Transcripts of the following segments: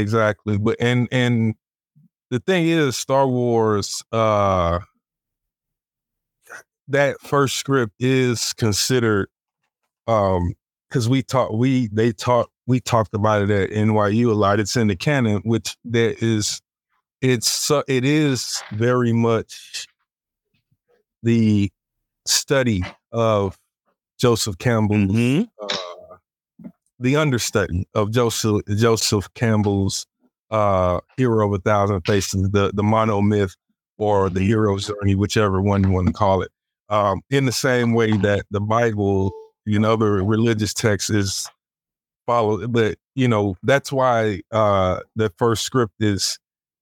exactly. But and and the thing is, Star Wars, uh, that first script is considered, um, because we talked, we they talked, we talked about it at NYU a lot. It's in the canon, which there is, it's so it is very much the study of Joseph Campbell's, Mhm. The understudy of Joseph Joseph Campbell's uh, Hero of a Thousand Faces, the the mono myth or the hero's journey, whichever one you want to call it. Um, in the same way that the Bible you know, the religious texts is followed, but you know that's why uh, the first script is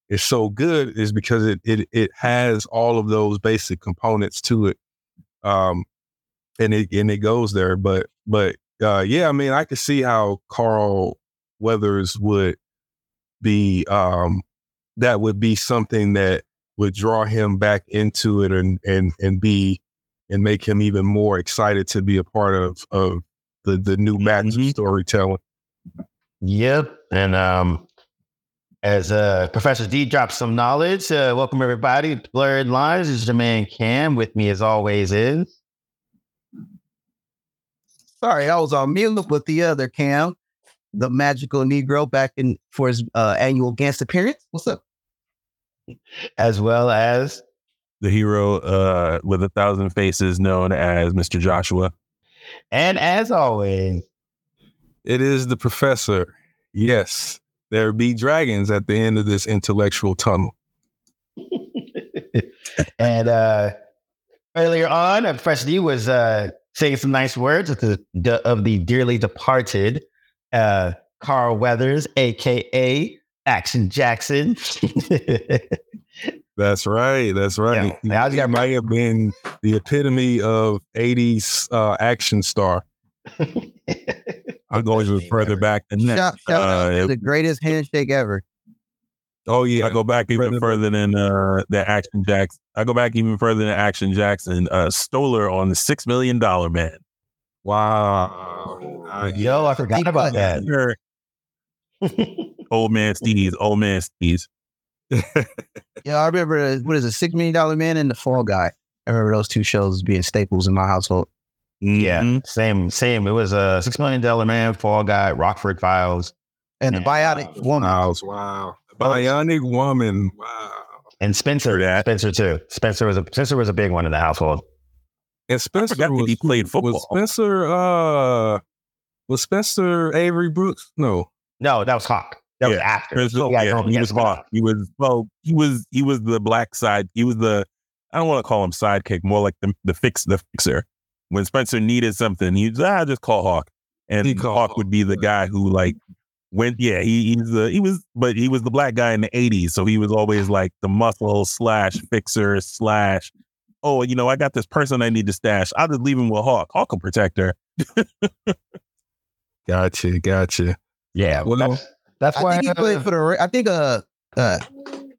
is so good is because it it it has all of those basic components to it, um, and it and it goes there. But but uh, yeah, I mean, I could see how Carl Weathers would be um, that would be something that would draw him back into it and and and be and make him even more excited to be a part of of the the new batch of Mhm. storytelling. Yep. And um, as uh, Professor D drops some knowledge, uh, welcome everybody to Blerd Lines. This is your man Cam. With me, as always, is Sorry, I was on mute with the other Cam, the magical Negro, back in for his uh, annual guest appearance. What's up? as well as The hero uh, with a thousand faces, known as Mr. Joshua. and as always. It is the professor. Yes, there be dragons at the end of this intellectual tunnel. and uh, earlier on, Professor D was uh, saying some nice words of the, the of the dearly departed uh, Carl Weathers, aka Action Jackson. That's right. That's right. Yeah, I was he gonna- might have been the epitome of '80s uh, action star. I'm going even further back than that. Shout, shout out Uh, to the greatest handshake ever. Oh yeah, I go back even Further- further than uh, the Action Jackson. I go back even further than Action Jackson. Uh, Stoller on the Six Million Dollar Man. wow. Nice. Yo, I forgot about that. Old man Steez, old man Steez. Yeah, I remember uh, what is a Six Million Dollar Man and the Fall Guy. I remember those two shows being staples in my household. Yeah, Mhm. same, same. It was a six million dollar man, Fall Guy, Rockford Files, And the Yeah. Bionic Woman. Wow. Wow. Bionic woman. Wow. and Spenser. that. Spenser too. Spenser was a Spenser was a big one in the household. And Spenser forgot was, he played football. Was Spenser uh was Spenser Avery Brooks? No. No, that was Hawk. That was after. Chris- Yeah, yeah, yeah, he was Hawk. He was well. He was he was the black side. He was the I don't want to call him sidekick, more like the the fix the fixer. When Spenser needed something, he'd ah, just call Hawk, and He Hawk Hawk, would be the guy who like went. Yeah, he he's the he was, but he was the black guy in the '80s, so he was always like the muscle slash fixer slash. Oh, you know, I got this person I need to stash. I'll just leave him with Hawk. Hawk will protect her. Gotcha. Gotcha. Yeah, Well, that's, that's I why. think he played for the. I think uh, uh,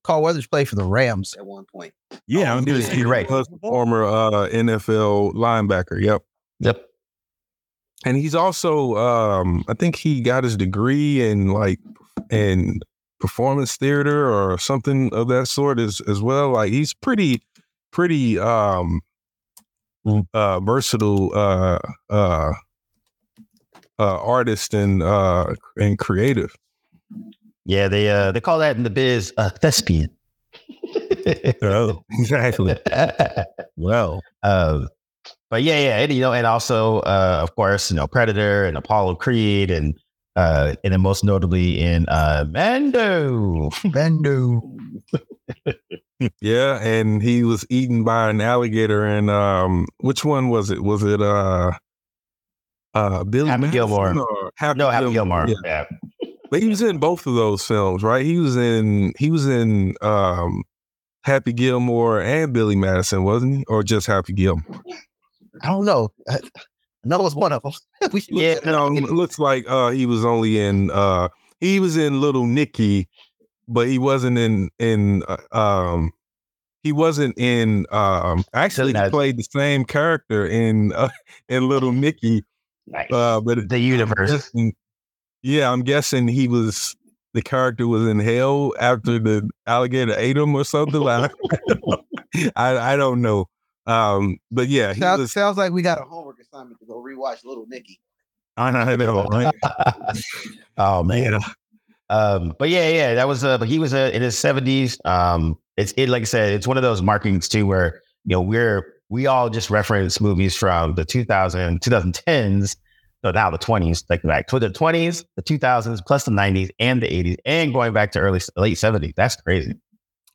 Carl Weathers played for the Rams at one point. Yeah, I'm he was- just you're right. Was former uh NFL linebacker. Yep. Yep. And he's also um I think he got his degree in like in performance theater or something of that sort as as well. Like he's pretty pretty um uh versatile uh uh uh artist and uh and creative. Yeah, they uh they call that in the biz a thespian. Oh, Exactly. well. Um, but yeah, yeah, and, you know, and also, uh, of course, you know, Predator and Apollo Creed, and uh, and then most notably in uh, Mando. Bendo. Yeah, and he was eaten by an alligator and um which one was it? Was it uh uh Billy Happy Madison Gilmore. Happy no, Happy Gilmore? Gilmore. Yeah. Yeah. But he was in both of those films, right? He was in he was in um Happy Gilmore and Billy Madison, wasn't he? Or just Happy Gilmore? I don't know. Another it's one of them. Yeah, No, it looks like uh he was only in uh he was in Little Nicky, but he wasn't in in uh, um he wasn't in um actually he played the same character in uh, in Little Nicky Nice. uh but the universe. guessing- yeah, I'm guessing he was the character was in hell after the alligator ate him or something. Like, I I don't know. Um, but yeah, he Sounds, was. sounds like we got a homework assignment to go rewatch Little Nicky. I know. Right? oh man. Um, but yeah, yeah, that was uh but he was uh, in his seventies. Um, it's it like I said, it's one of those markings too where you know we're we all just reference movies from the 2000 2010s, so now the 20s, like back to the 20s, the 2000s, plus the 90s and the 80s, and going back to early late 70s. That's crazy.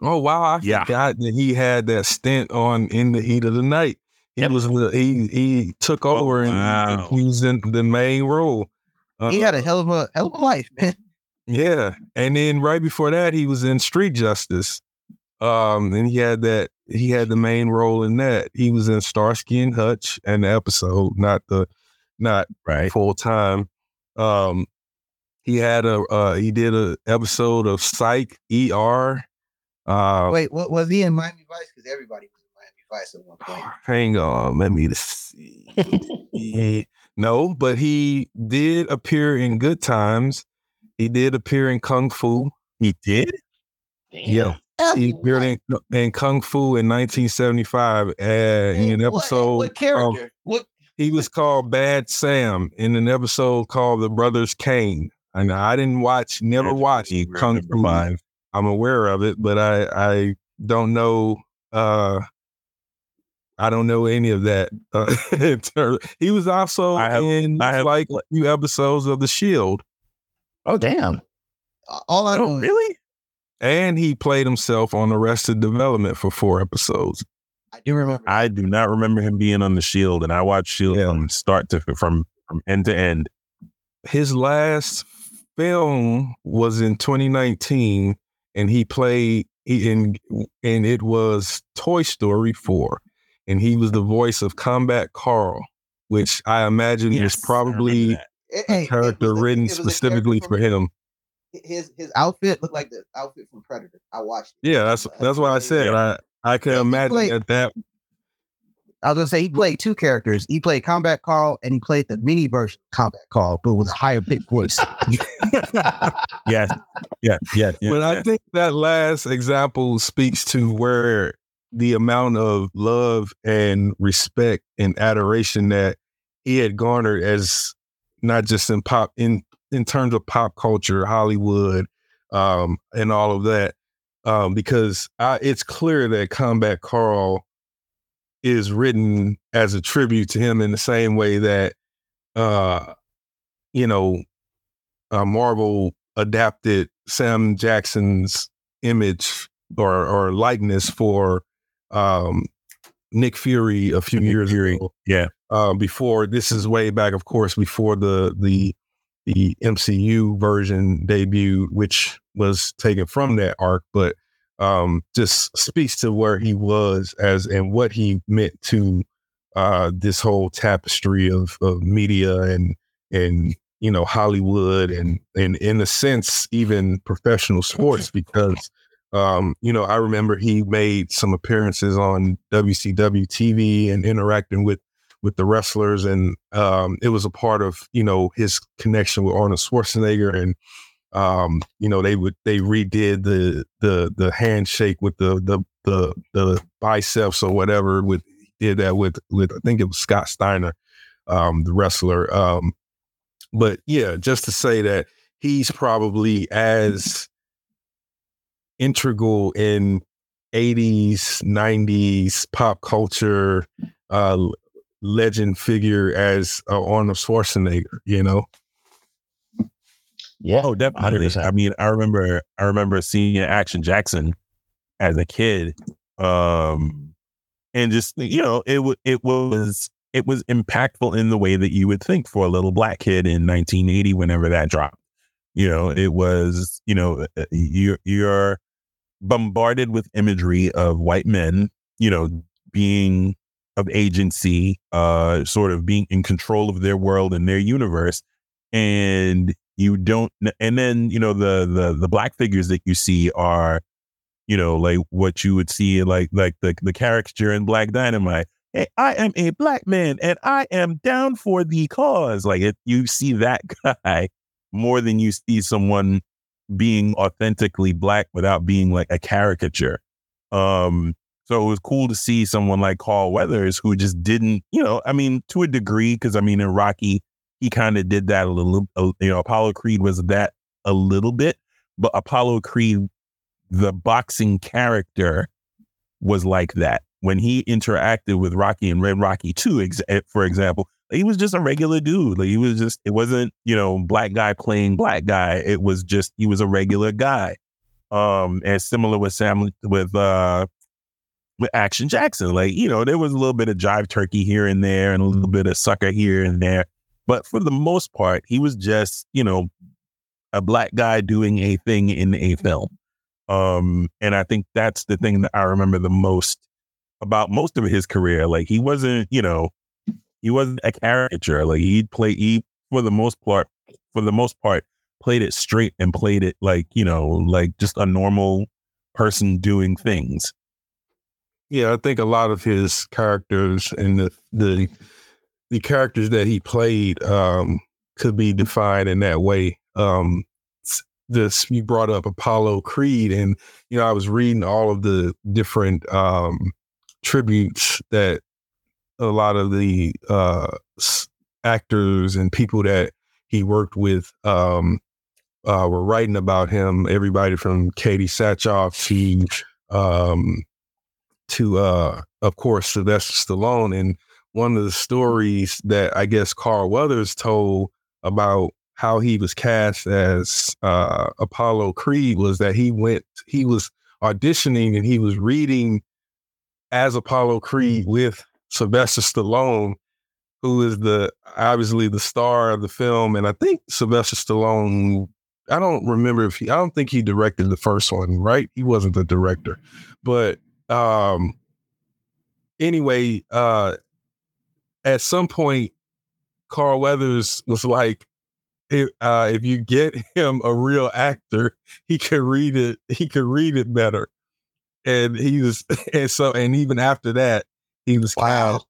Oh wow! I Yeah. forgot that he had that stint on in the heat of the night. He Yep. was he he took Oh, over and he was in the main role. Uh, He had a hell of a hell of a life, man. yeah, and then right before that, he was in Street Justice. Um, and he had that he had the main role in that. He was in Starsky and Hutch and the episode, not the not Right. full time. Um, he had a uh, he did a episode of Psych ER. Uh, Wait, what was he in Miami Vice? Because everybody was in Miami Vice at one point. Hang on, let me see. Yeah. no, but he did appear in Good Times. He did appear in Kung Fu. He did? Yeah, he appeared in, in Kung Fu in 1975 uh, in an episode. What, of- character? what? he was called Bad Sam in an episode called The Brothers Kane. And I didn't watch, never watched Negro Kung Fu. five. I'm aware of it, but I I don't know. uh I don't know any of that. Uh, he was also I have- in I have- like a few episodes of The Shield, Oh damn. All I know Oh, really? and he played himself on Arrested Development for four episodes. I do remember. I do not remember him being on the Shield, and I watched Shield Yeah. from start to from from end to end. His last film was in 2019, and he played he in and it was Toy Story 4, and he was the voice of Combat Carl, which I imagine Yes, is I remember probably that. It- it character written a specifically character for him. His his outfit looked like the outfit from Predator. I watched. it. Yeah, that's that's what I said. I I can he imagine played- that that I was gonna say he played two characters. He played Combat Carl and he played the mini version of Combat Carl, but with a higher pitched voice. Yes, yeah, yeah. yeah but I think that last example speaks to where the amount of love and respect and adoration that he had garnered as not just in pop in in terms of pop culture, Hollywood, um, and all of that. Um, because I, it's clear that Combat Carl is written as a tribute to him in the same way that uh you know uh, Marvel adapted Sam Jackson's image or or likeness for um Nick Fury a few Nick years Fury, ago. yeah. Uh, before this is way back, of course, before the the the MCU version debut, which was taken from that arc, but um just speaks to where he was as and what he meant to uh this whole tapestry of of media and and you know Hollywood and and in a sense even professional sports because um you know I remember he made some appearances on WCW TV and interacting with with the wrestlers and um it was a part of you know his connection with Arnold Schwarzenegger and um you know they would they redid the the the handshake with the the the the biceps or whatever with did that with with I think it was Scott Steiner um the wrestler um but yeah, just to say that he's probably as integral in 80s, 90s pop culture uh, legend figure as uh, Arnold Schwarzenegger, you know? Yeah. Oh, definitely. 100%. I mean, I remember I remember seeing Action Jackson as a kid. Um and just you know, it was it was it was impactful in the way that you would think for a little black kid in 1980 whenever that dropped. You know, it was, you know, uh, you're you're bombarded with imagery of white men, you know, being of agency, uh sort of being in control of their world and their universe and you don't and then you know the the the black figures that you see are you know like what you would see like like the the caricature in black dynamite hey i am a black man and i am down for the cause like if you see that guy more than you see someone being authentically black without being like a caricature. Um, so it was cool to see someone like Carl Weathers who just didn't, you know, I mean, to a degree, because I mean, in Rocky, he kind of did that a little, you know, Apollo Creed was that a little bit, but Apollo Creed, the boxing character, was like that. When he interacted with Rocky and Red Rocky 2, ex- eh, for example, he was just a regular dude. Like he was just, it wasn't, you know, black guy playing black guy. It was just, he was a regular guy. Um, and similar with Sam, with, uh, with Action Jackson. Like, you know, there was a little bit of jive turkey here and there and a little bit of sucker here and there. But for the most part, he was just, you know, a black guy doing a thing in a film. Um, and I think that's the thing that I remember the most about most of his career. Like he wasn't, you know, he wasn't a caricature. Like he'd play he for the most part, for the most part, played it straight and played it like, you know, like just a normal person doing things. Yeah, I think a lot of his characters and the the the characters that he played um, could be defined in that way. Um, this you brought up Apollo Creed, and you know I was reading all of the different um, tributes that a lot of the uh, actors and people that he worked with um, uh, were writing about him. Everybody from Katee Sackhoff to um, to uh, of course Sylvester Stallone. And one of the stories that I guess Carl Weathers told about how he was cast as uh, Apollo Creed was that he went, he was auditioning and he was reading as Apollo Creed with Sylvester Stallone, who is the obviously the star of the film. And I think Sylvester Stallone, I don't remember if he, I don't think he directed the first one, right? He wasn't the director, but um anyway, uh at some point Carl Weathers was like, if, uh, if you get him a real actor, he can read it. He can read it better. And he was, and so, and even after that, he was wow.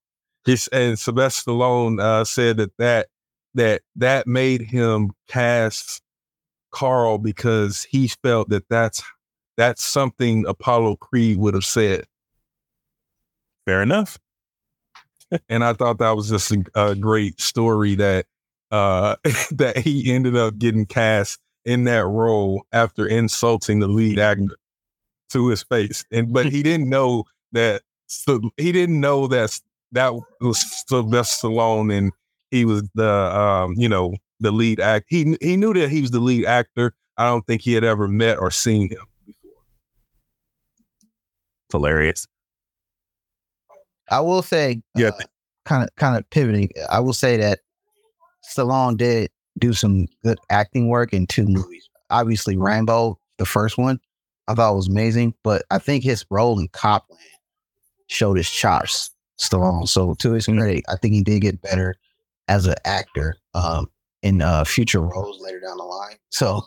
His, and Sylvester Stallone uh, said that that that that made him cast Carl because he felt that that's that's something Apollo Creed would have said. Fair enough. And I thought that was just a, a great story that uh, that he ended up getting cast in that role after insulting the lead actor to his face. And but he didn't know that so he didn't know that that was Sylvester Stallone and he was the um, you know, the lead act. He he knew that he was the lead actor. I don't think he had ever met or seen him before. It's hilarious. I will say, yeah, kind of kind of pivoting. I will say that Stallone did do some good acting work in two movies. Obviously, Rambo, the first one, I thought was amazing, but I think his role in Copland showed his chops. Stallone. So to his credit, I think he did get better as an actor um, in uh, future roles later down the line. So,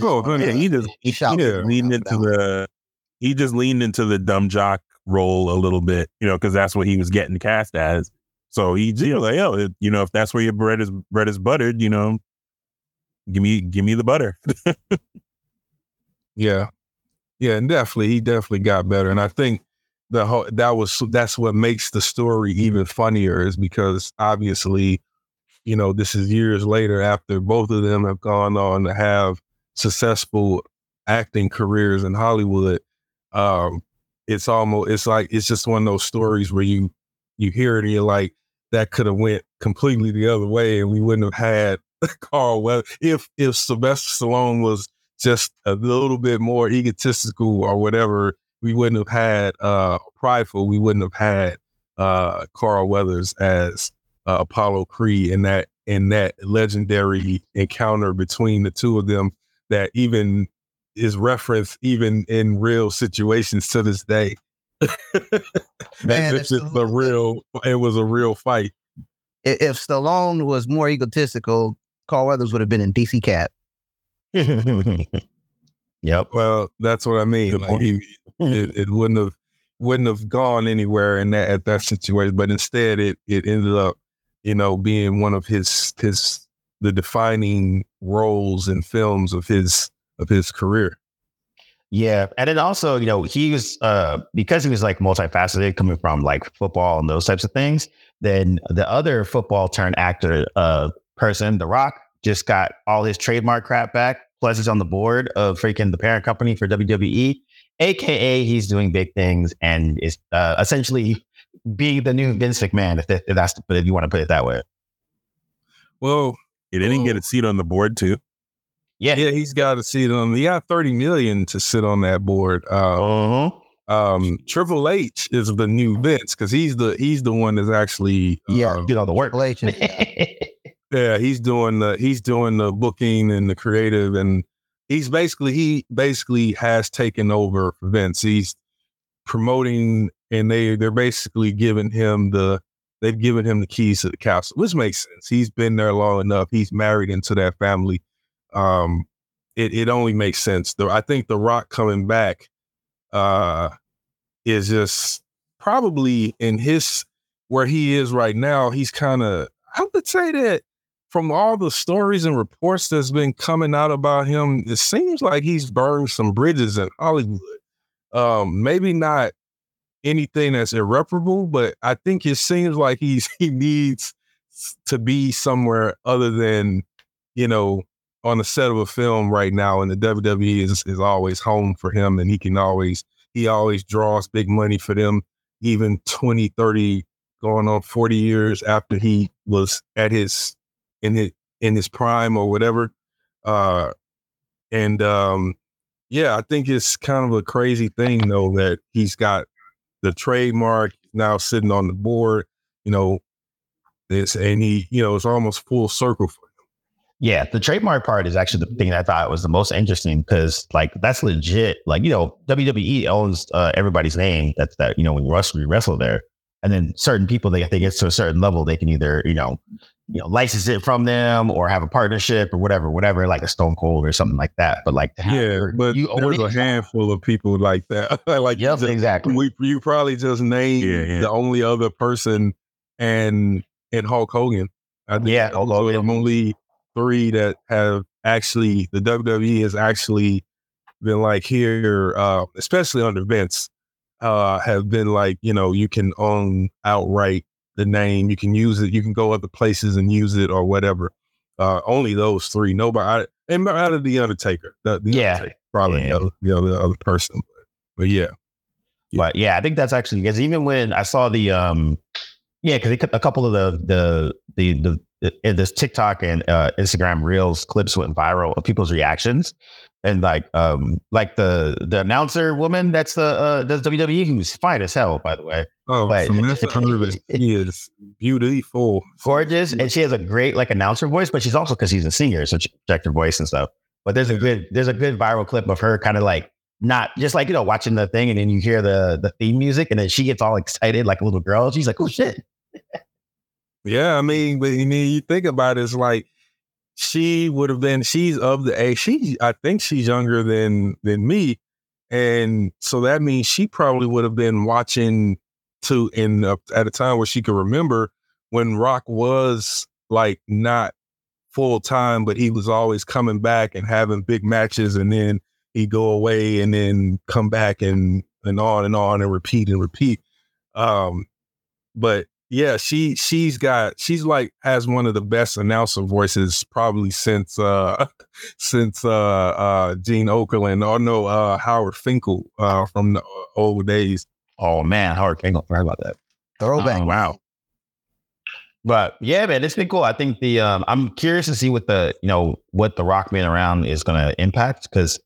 oh, yeah, he just he, he leaned into the he just leaned into the dumb jock role a little bit, you know, because that's what he was getting cast as. So he, you know, like, oh, you know, if that's where your bread is bread is buttered, you know, give me give me the butter. yeah, yeah, and definitely he definitely got better, and I think the whole that was that's what makes the story even funnier is because obviously, you know, this is years later after both of them have gone on to have successful acting careers in Hollywood. Um, it's almost it's like it's just one of those stories where you you hear it and you're like that could have went completely the other way and we wouldn't have had Carl Weather if if Sylvester Stallone was just a little bit more egotistical or whatever we wouldn't have had uh prideful we wouldn't have had uh Carl Weathers as uh, Apollo Creed in that in that legendary encounter between the two of them that even is referenced even in real situations to this day. Man, it's just a real. It was a real fight. If Stallone was more egotistical, Carl Weathers would have been in DC Cab. yep. Well, that's what I mean. Like he, it, it wouldn't have wouldn't have gone anywhere in that at that situation, but instead it it ended up, you know, being one of his his the defining roles in films of his of his career. Yeah, and then also, you know, he was uh because he was like multifaceted, coming from like football and those types of things. Then the other football turned actor uh person, The Rock, just got all his trademark crap back. Plus, he's on the board of freaking the parent company for WWE, aka he's doing big things and is uh, essentially being the new Vince McMahon, if, if that's if you want to put it that way. Well, He didn't get a seat on the board too. Yeah. yeah, he's got a seat on. He got thirty million to sit on that board. Uh, Uh-huh. um, Triple H is the new Vince because he's the he's the one that's actually Yeah. uh, Did all the work. Triple H is- Yeah, he's doing the he's doing the booking and the creative, and he's basically he basically has taken over for Vince. He's promoting, and they they're basically giving him the they've given him the keys to the castle, which makes sense. He's been there long enough. He's married into that family. Um, it it only makes sense. Though I think The Rock coming back, uh, is just probably in his where he is right now. He's kind of I would say that from all the stories and reports that's been coming out about him, it seems like he's burned some bridges in Hollywood. Um, maybe not anything that's irreparable, but I think it seems like he's he needs to be somewhere other than, you know, on the set of a film right now. And the WWE is is always home for him and he can always he always draws big money for them, even 20, 30, going on 40 years after he was at his in his in his prime or whatever. Uh and um yeah, I think it's kind of a crazy thing though that he's got the trademark now sitting on the board, you know, this and he, you know, it's almost full circle for. Yeah, the trademark part is actually the thing that I thought was the most interesting because, like, that's legit. Like, you know, WWE owns uh, everybody's name. That's that you know when you wrestle, you wrestle there, and then certain people they they get to a certain level, they can either you know, you know, license it from them or have a partnership or whatever, whatever, like a Stone Cold or something like that. But like, to have Yeah, your- but you there's a handful of people like that. like you Yep, just- exactly. we you probably just named Yeah, yeah. the only other person and and Hulk Hogan. I think Yeah, Hulk those are Hogan. the only three that have actually the WWE has actually been like here, uh, especially under Vince, uh, have been like you know you can own outright the name, you can use it, you can go other places and use it or whatever. Uh, only those three. Nobody, and out of the Undertaker, the, the Yeah. Undertaker, probably Yeah. the, other, the other other person, but, but yeah. But yeah, I think that's actually because even when I saw the um, yeah, because a couple of the the the the, this TikTok and uh, Instagram Reels clips went viral of people's reactions, and like um like the the announcer woman that's the uh does WWE who's fine as hell by the way, Oh, But- Samantha Irvin, he is beautiful. gorgeous, and she has a great like announcer voice, but she's also because she's a singer, so she project her voice and stuff. But there's a good there's a good viral clip of her kind of like not just like you know watching the thing, and then you hear the the theme music, and then she gets all excited like a little girl. She's like, oh shit. Yeah, I mean, but I mean, you think about it, it's like she would have been. She's of the age. She, I think, she's younger than than me, and so that means she probably would have been watching to in at a time where she could remember when Rock was like not full time, but he was always coming back and having big matches, and then he'd go away and then come back and and on and on and repeat and repeat. Um, but yeah, she she's got she's like has one of the best announcer voices probably since uh since uh uh Gene Okerlund or no uh Howard Finkel uh from the old days. Oh man, Howard Finkel. Forgot about that. Throwback. Oh, wow. But yeah, man, it's been cool. I think the um, I'm curious to see what the you know what the Rock being around is going to impact because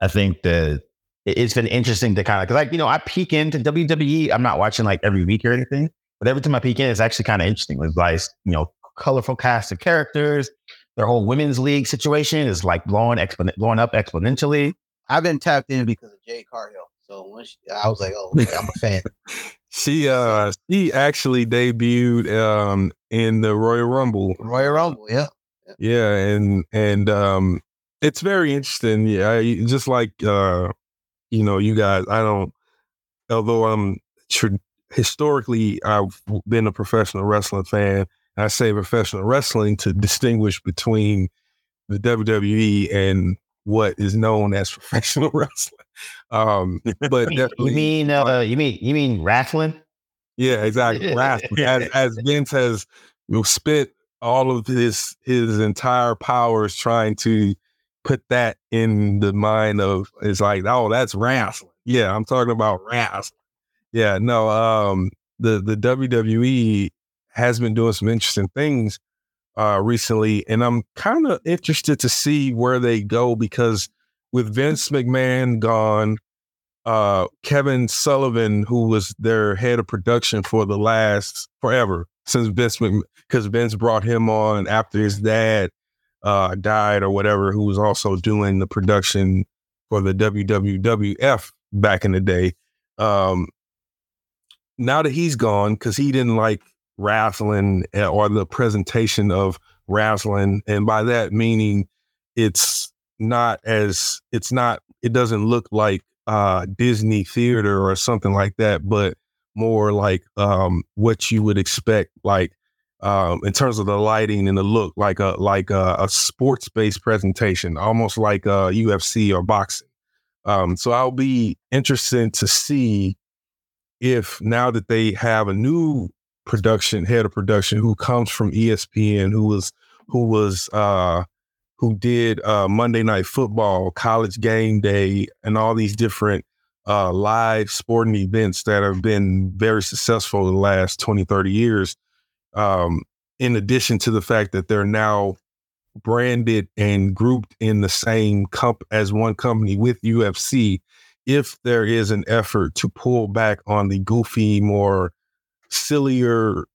I think the it- it's been interesting to kind of because like you know I peek into WWE. I'm not watching like every week or anything, but every time I peek in, it's actually kind of interesting. It's like you know colorful cast of characters. Their whole women's league situation is like blowing blowing up exponentially. I've been tapped in because of Jade Cargill. So once I was like, oh, okay, I'm a fan. She uh she actually debuted um in the Royal Rumble Royal Rumble, yeah. Yeah, and and um it's very interesting. Yeah, I, just like uh you know, you guys, I don't although I'm tr- historically I've been a professional wrestling fan. I say professional wrestling to distinguish between the WWE and what is known as professional wrestling. Um, but You mean uh, you mean you mean wrestling? yeah, exactly. Wrestling. As, as Vince has spent all of his his entire powers trying to put that in the mind of it's like, oh, that's wrestling. Yeah, I'm talking about wrestling. Yeah, no, um, the the WWE has been doing some interesting things uh recently, and I'm kind of interested to see where they go because with Vince McMahon gone, uh Kevin Sullivan, who was their head of production for the last forever since Vince because Vince brought him on after his dad uh died or whatever, who was also doing the production for the WWF back in the day. Um now that he's gone, because he didn't like wrestling eh, or the presentation of wrestling, and by that meaning it's not as it's not it doesn't look like uh Disney theater or something like that, but more like um what you would expect like um in terms of the lighting and the look like a like a, a sports based presentation almost like a UFC or boxing. Um so I'll be interested to see if now that they have a new production head of production who comes from ESPN who was who was uh who did uh Monday night football college game day and all these different uh, live sporting events that have been very successful in the last 20, 30 years. Um, in addition to the fact that they're now branded and grouped in the same comp as one company with UFC, if there is an effort to pull back on the goofy, more sillier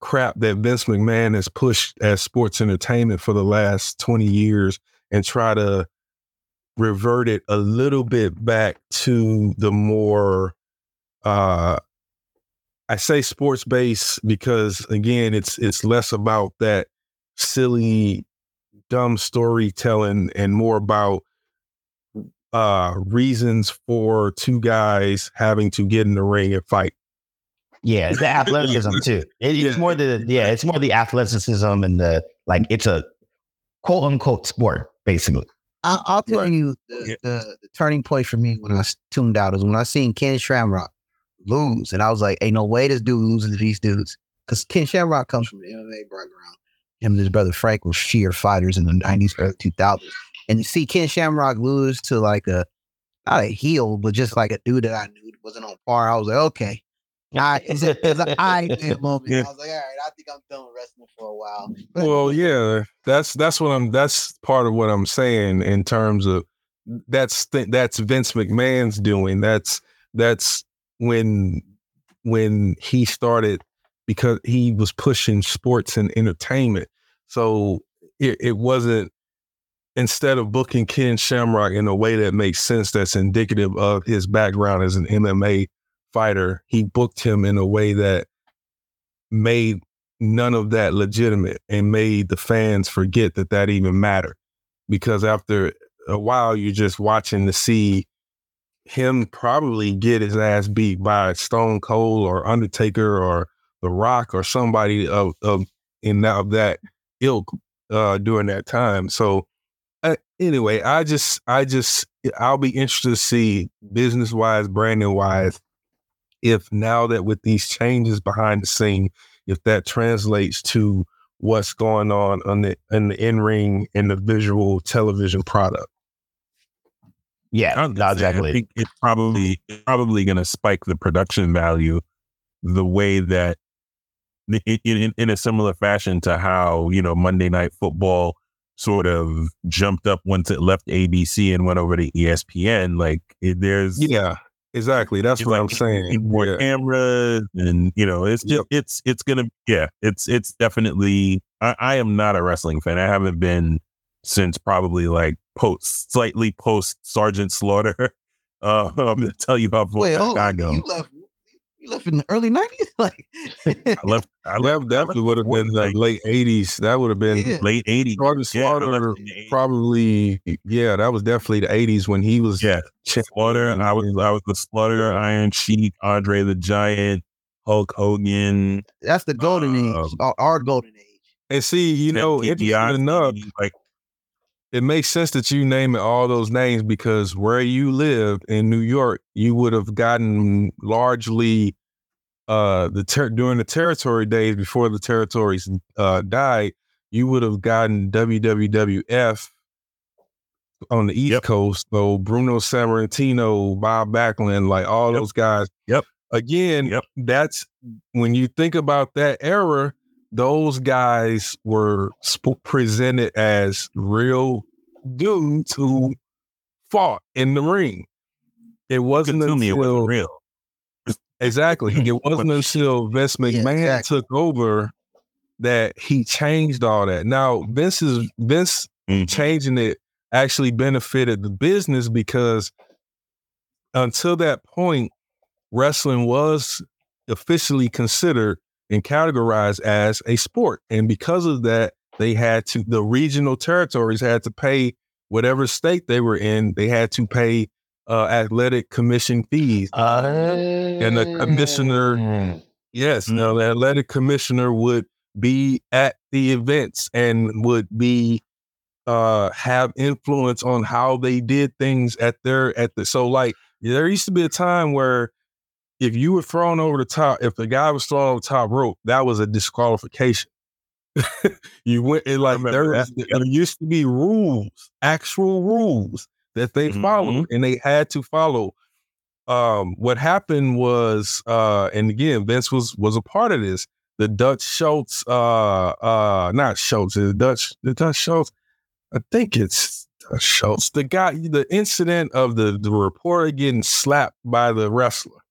crap that Vince McMahon has pushed as sports entertainment for the last 20 years and try to revert it a little bit back to the more uh I say sports base because again it's it's less about that silly dumb storytelling and more about uh reasons for two guys having to get in the ring and fight. Yeah, it's the athleticism too. It- it's Yeah. more the yeah, it's more the athleticism and the like. It's a quote unquote sport, basically. I'll, I'll tell Right. you the, Yeah. the, the turning point for me when I tuned out is when I seen Ken Shamrock lose, and I was like, "Ain't no way this dude loses to these dudes." Because Ken Shamrock comes from the MMA background. Him and his brother Frank were sheer fighters in the nineties, early two thousands, and to see Ken Shamrock lose to like a not a heel, but just like a dude that I knew wasn't on par, I was like, "Okay." I, it's a, it's an I moment. Yeah. I was like, all right, I think I'm done wrestling for a while. Well, yeah, that's that's what I'm. That's part of what I'm saying in terms of that's th- that's Vince McMahon's doing. That's that's when when he started because he was pushing sports and entertainment. So it, it wasn't instead of booking Ken Shamrock in a way that makes sense, that's indicative of his background as an MMA fighter. He booked him in a way that made none of that legitimate and made the fans forget that that even mattered because after a while you're just watching to see him probably get his ass beat by Stone Cold or Undertaker or The Rock or somebody of, of in that of that ilk uh, during that time. So uh, anyway, I just I just I'll be interested to see business wise, branding wise, if now that with these changes behind the scene, if that translates to what's going on on the in the in ring and the visual television product. Yeah, not exactly. I think it's probably it's probably going to spike the production value the way that in, in, in a similar fashion to how you know Monday Night Football sort of jumped up once it left ABC and went over to ESPN. Like it, there's Yeah, exactly. That's what like I'm saying. more Yeah. cameras and you know it's just Yep. it's it's gonna yeah it's it's definitely I, I am not a wrestling fan i haven't been since probably like post slightly post sergeant slaughter uh i'm gonna tell you how far Wait, back hold i go You left, you left in the early nineties, like i left i left definitely would have been like late '80s. That would have been Yeah. late 80s Sergeant Yeah, Slaughter. in the 80s. Probably, yeah, that was definitely the '80s when he was. yeah champ- slaughter i was i was the slaughter iron sheik andre the giant hulk hogan That's the golden Um, age, our, our golden age. And see, you know, it's interesting DiBiase, enough, like it makes sense that you name it all those names because where you lived in New York, you would have gotten largely uh the ter- during the territory days before the territories uh died, you would have gotten WWWF on the East Yep. Coast. So Bruno Sammartino, Bob Backlund, like all Yep. those guys. Yep. Again, Yep. that's when you think about that era, those guys were sp- presented as real dudes who fought in the ring. It wasn't to me, it wasn't until real. exactly it wasn't until Vince Yeah, McMahon exactly. took over that he changed all that. Now Vince is Vince Mhm. changing it actually benefited the business because until that point, wrestling was officially considered and categorized as a sport. And because of that, they had to, the regional territories had to pay whatever state they were in, they had to pay uh, athletic commission fees. and the commissioner- Yes. Mhm. Now, the athletic commissioner would be at the events and would be uh have influence on how they did things at their at the so like there used to be a time where if you were thrown over the top if the guy was thrown over the top rope that was a disqualification. You went and like there, that. there used to be rules actual rules that they Mhm. followed and they had to follow. Um what happened was uh and again Vince was was a part of this. The Dutch Schultz uh uh not Schultz the Dutch the Dutch Schultz I think it's Dutch Schultz. The guy the incident of the the reporter getting slapped by the wrestler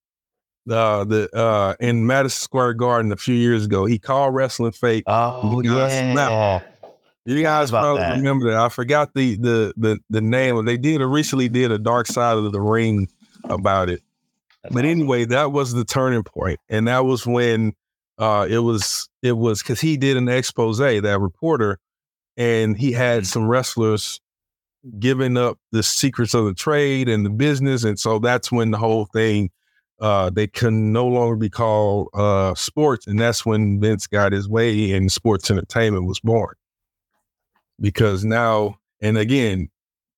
uh the uh in Madison Square Garden a few years ago he called wrestling fake Oh You got yeah. snapped. you guys about probably that. remember that. I forgot the the the the name. They did a recently did a Dark Side of the Ring about it. But anyway, that was the turning point, and that was when uh it was it was because he did an expose that reporter, and he had some wrestlers giving up the secrets of the trade and the business, and so that's when the whole thing. Uh, they can no longer be called uh, sports, and that's when Vince got his way and sports entertainment was born because now and again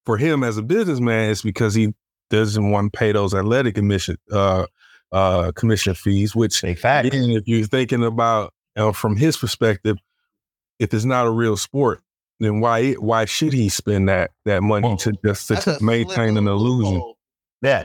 for him as a businessman it's because he doesn't want to pay those athletic commission uh uh commission fees which Big fact. again if you're thinking about uh, from his perspective if it's not a real sport then why why should he spend that that money Well, to just to maintain an illusion. Yeah.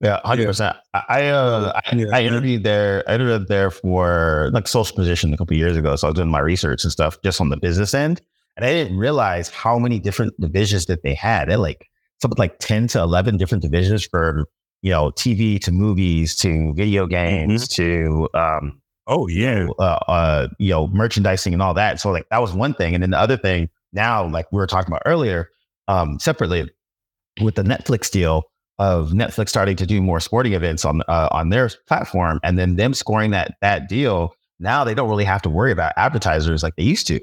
Yeah, hundred Yeah. percent. I uh, I, Yeah. I interviewed there. I interviewed there for like social position a couple of years ago. So I was doing my research and stuff just on the business end, and I didn't realize how many different divisions that they had. They had like something like ten to eleven different divisions for you know TV to movies to video games to um, Oh yeah. uh, uh, you know, merchandising and all that. So like that was one thing. And then the other thing now, like we were talking about earlier, um, separately with the Netflix deal of Netflix starting to do more sporting events on uh, on their platform, and then them scoring that that deal. Now they don't really have to worry about advertisers like they used to.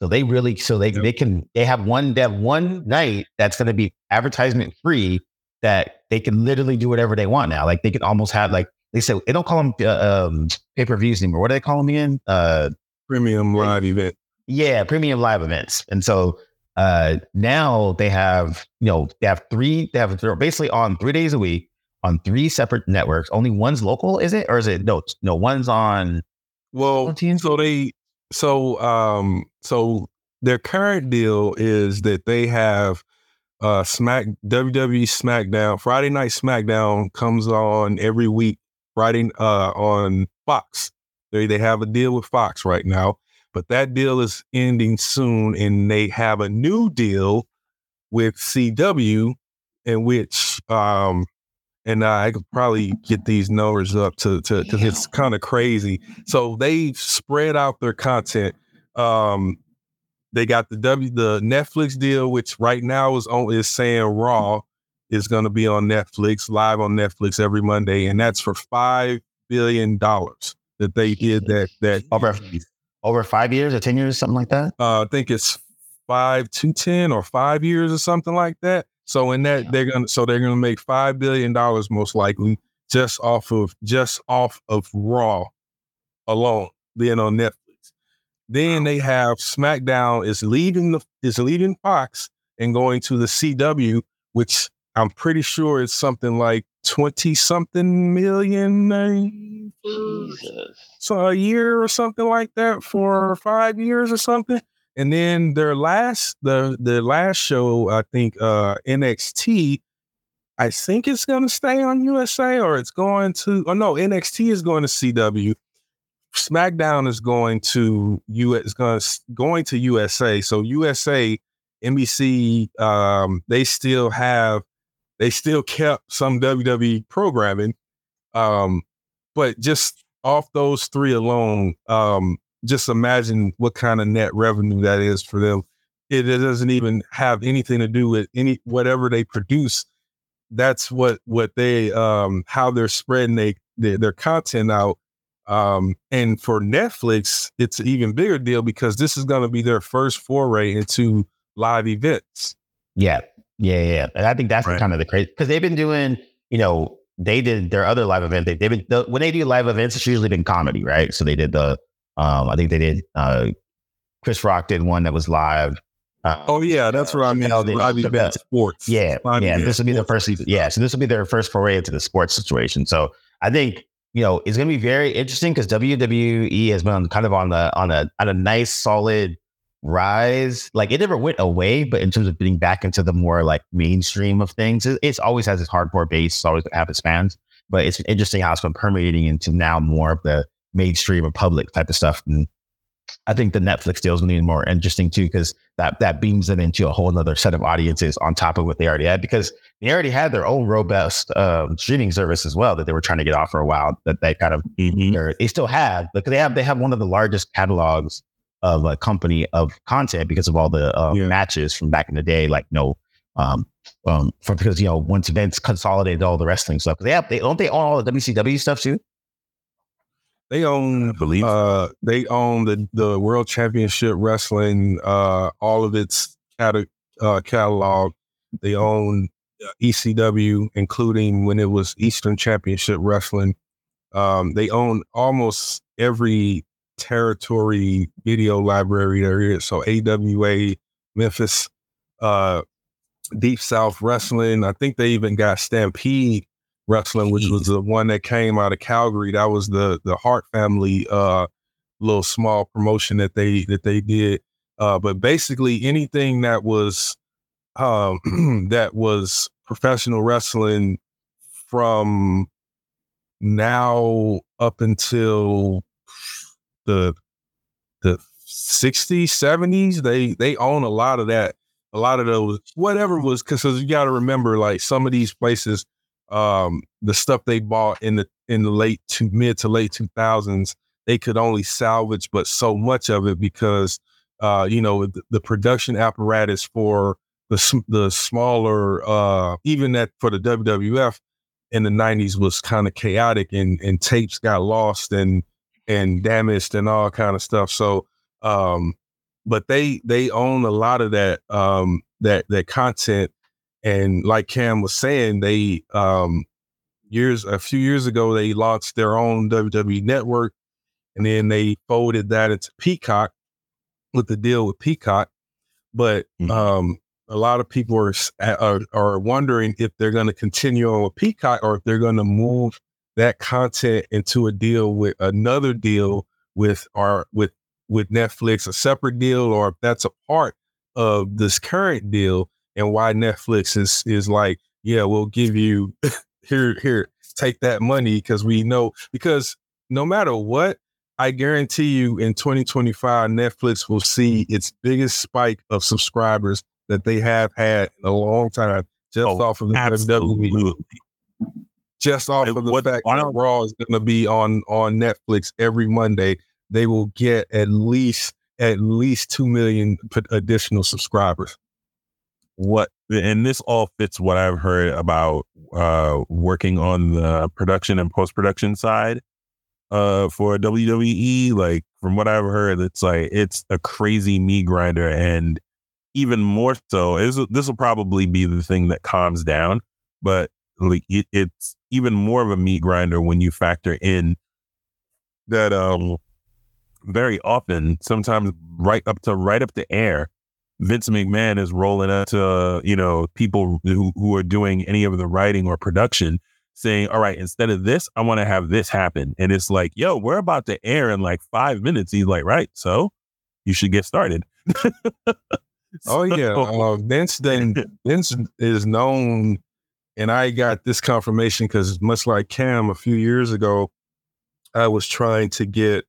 So they really, so they Yep. they can they have one they have one night that's going to be advertisement free that they can literally do whatever they want now. Like they can almost have like they say they don't call them uh, um, pay per views anymore. What do they call them again? Uh, premium live event yeah, premium live events. And so uh, now they have, you know, they have three, they have, they're basically on three days a week on three separate networks. Only one's local, is it? Or is it, no, no, one's on, Well, so they so um so their current deal is that they have uh Smack WWE SmackDown Friday Night SmackDown comes on every week Friday uh on Fox. They they have a deal with Fox right now, but that deal is ending soon, and they have a new deal with CW in which um and I could probably get these numbers up to to because it's kind of crazy. So they've spread out their content. Um, they got the W the Netflix deal, which right now is on is saying Raw is going to be on Netflix live on Netflix every Monday, and that's for five billion dollars that they did that that Over- five years or 10 years, something like that. uh, I think it's five to ten or five years or something like that. So in that Yeah. they're gonna so they're gonna make five billion dollars most likely just off of just off of Raw alone, being on Netflix. Then they have SmackDown is leaving the is leaving Fox and going to the CW, which I'm pretty sure is something like 20 something million so a year or something like that for five years or something. And then their last the the last show, I think uh NXT, I think it's gonna stay on USA or it's going to oh no, NXT is going to CW. SmackDown is going to US going going to USA. So USA, NBC, um, they still have they still kept some WWE programming. Um, but just off those three alone, um, just imagine what kind of net revenue that is for them. It, it doesn't even have anything to do with any whatever they produce. That's what what they um how they're spreading they, they their content out. Um, and for Netflix, it's an even bigger deal because this is going to be their first foray into live events. Yeah, yeah, yeah. And I think that's right. kind of the crazy because they've been doing, you know, they did their other live event. They, they've been the, when they do live events, it's usually been comedy, right? So they did the, um, I think they did. uh Chris Rock did one that was live. Um, oh yeah, that's what I mean. Live event sports. Yeah, live yeah. This will be their first. Yeah, so this will be their first foray into the sports situation. So I think you know it's going to be very interesting because WWE has been kind of on the on a on a nice solid rise. Like it never went away, but in terms of getting back into the more like mainstream of things, it, it's always has its hardcore base, it's always have its fans. But it's interesting how it's been permeating into now more of the mainstream or public type of stuff. And I think the Netflix deal is going to be more interesting too, because that that beams them into a whole other set of audiences on top of what they already had. Because they already had their own robust um, streaming service as well that they were trying to get off for a while. That they kind of mm-hmm. they still have because they have they have one of the largest catalogs of a company of content because of all the uh, yeah. matches from back in the day, like no, um, um, for because you know once Vince consolidated all the wrestling stuff, they have they don't they own all the WCW stuff too. They own, I believe, uh, they own the the World Championship Wrestling, uh, all of its cat- uh, catalog. They own uh, ECW, including when it was Eastern Championship Wrestling. Um, they own almost every territory video library there is. So AWA, Memphis, uh, Deep South Wrestling. I think they even got Stampede Wrestling, which was the one that came out of Calgary. That was the the Hart family uh little small promotion that they that they did. Uh, but basically anything that was um that was professional wrestling from now up until the the 60s 70s they they own a lot of that a lot of those whatever was because you got to remember like some of these places um the stuff they bought in the in the late to mid to late 2000s they could only salvage but so much of it because uh you know the, the production apparatus for the the smaller uh even that for the WWF in the 90s was kind of chaotic and and tapes got lost and and damaged and all kind of stuff. So, um, but they they own a lot of that um, that that content, and like Cam was saying, they um, years a few years ago they launched their own WWE network, and then they folded that into Peacock with the deal with Peacock. But mm-hmm. um, a lot of people are are, are wondering if they're going to continue on with Peacock or if they're going to move that content into a deal with another deal with our with with Netflix, a separate deal, or if that's a part of this current deal, and why Netflix is is like, yeah, we'll give you here here take that money because we know because no matter what, I guarantee you in 2025 Netflix will see its biggest spike of subscribers that they have had in a long time just oh, off of the absolutely. WWE just off of the what, fact that Raw is going to be on on Netflix every Monday, they will get at least at least two million additional subscribers. What and this all fits what I've heard about uh, working on the production and post production side uh, for WWE. Like from what I've heard, it's like it's a crazy me grinder, and even more so, this will probably be the thing that calms down. But like it, it's even more of a meat grinder when you factor in that um very often, sometimes right up to right up the air, Vince McMahon is rolling up to you know people who who are doing any of the writing or production, saying, "All right, instead of this, I want to have this happen." And it's like, "Yo, we're about to air in like five minutes." He's like, "Right, so you should get started." Oh yeah, uh, Vince. Then Vince is known, and I got this confirmation because much like Cam a few years ago, I was trying to get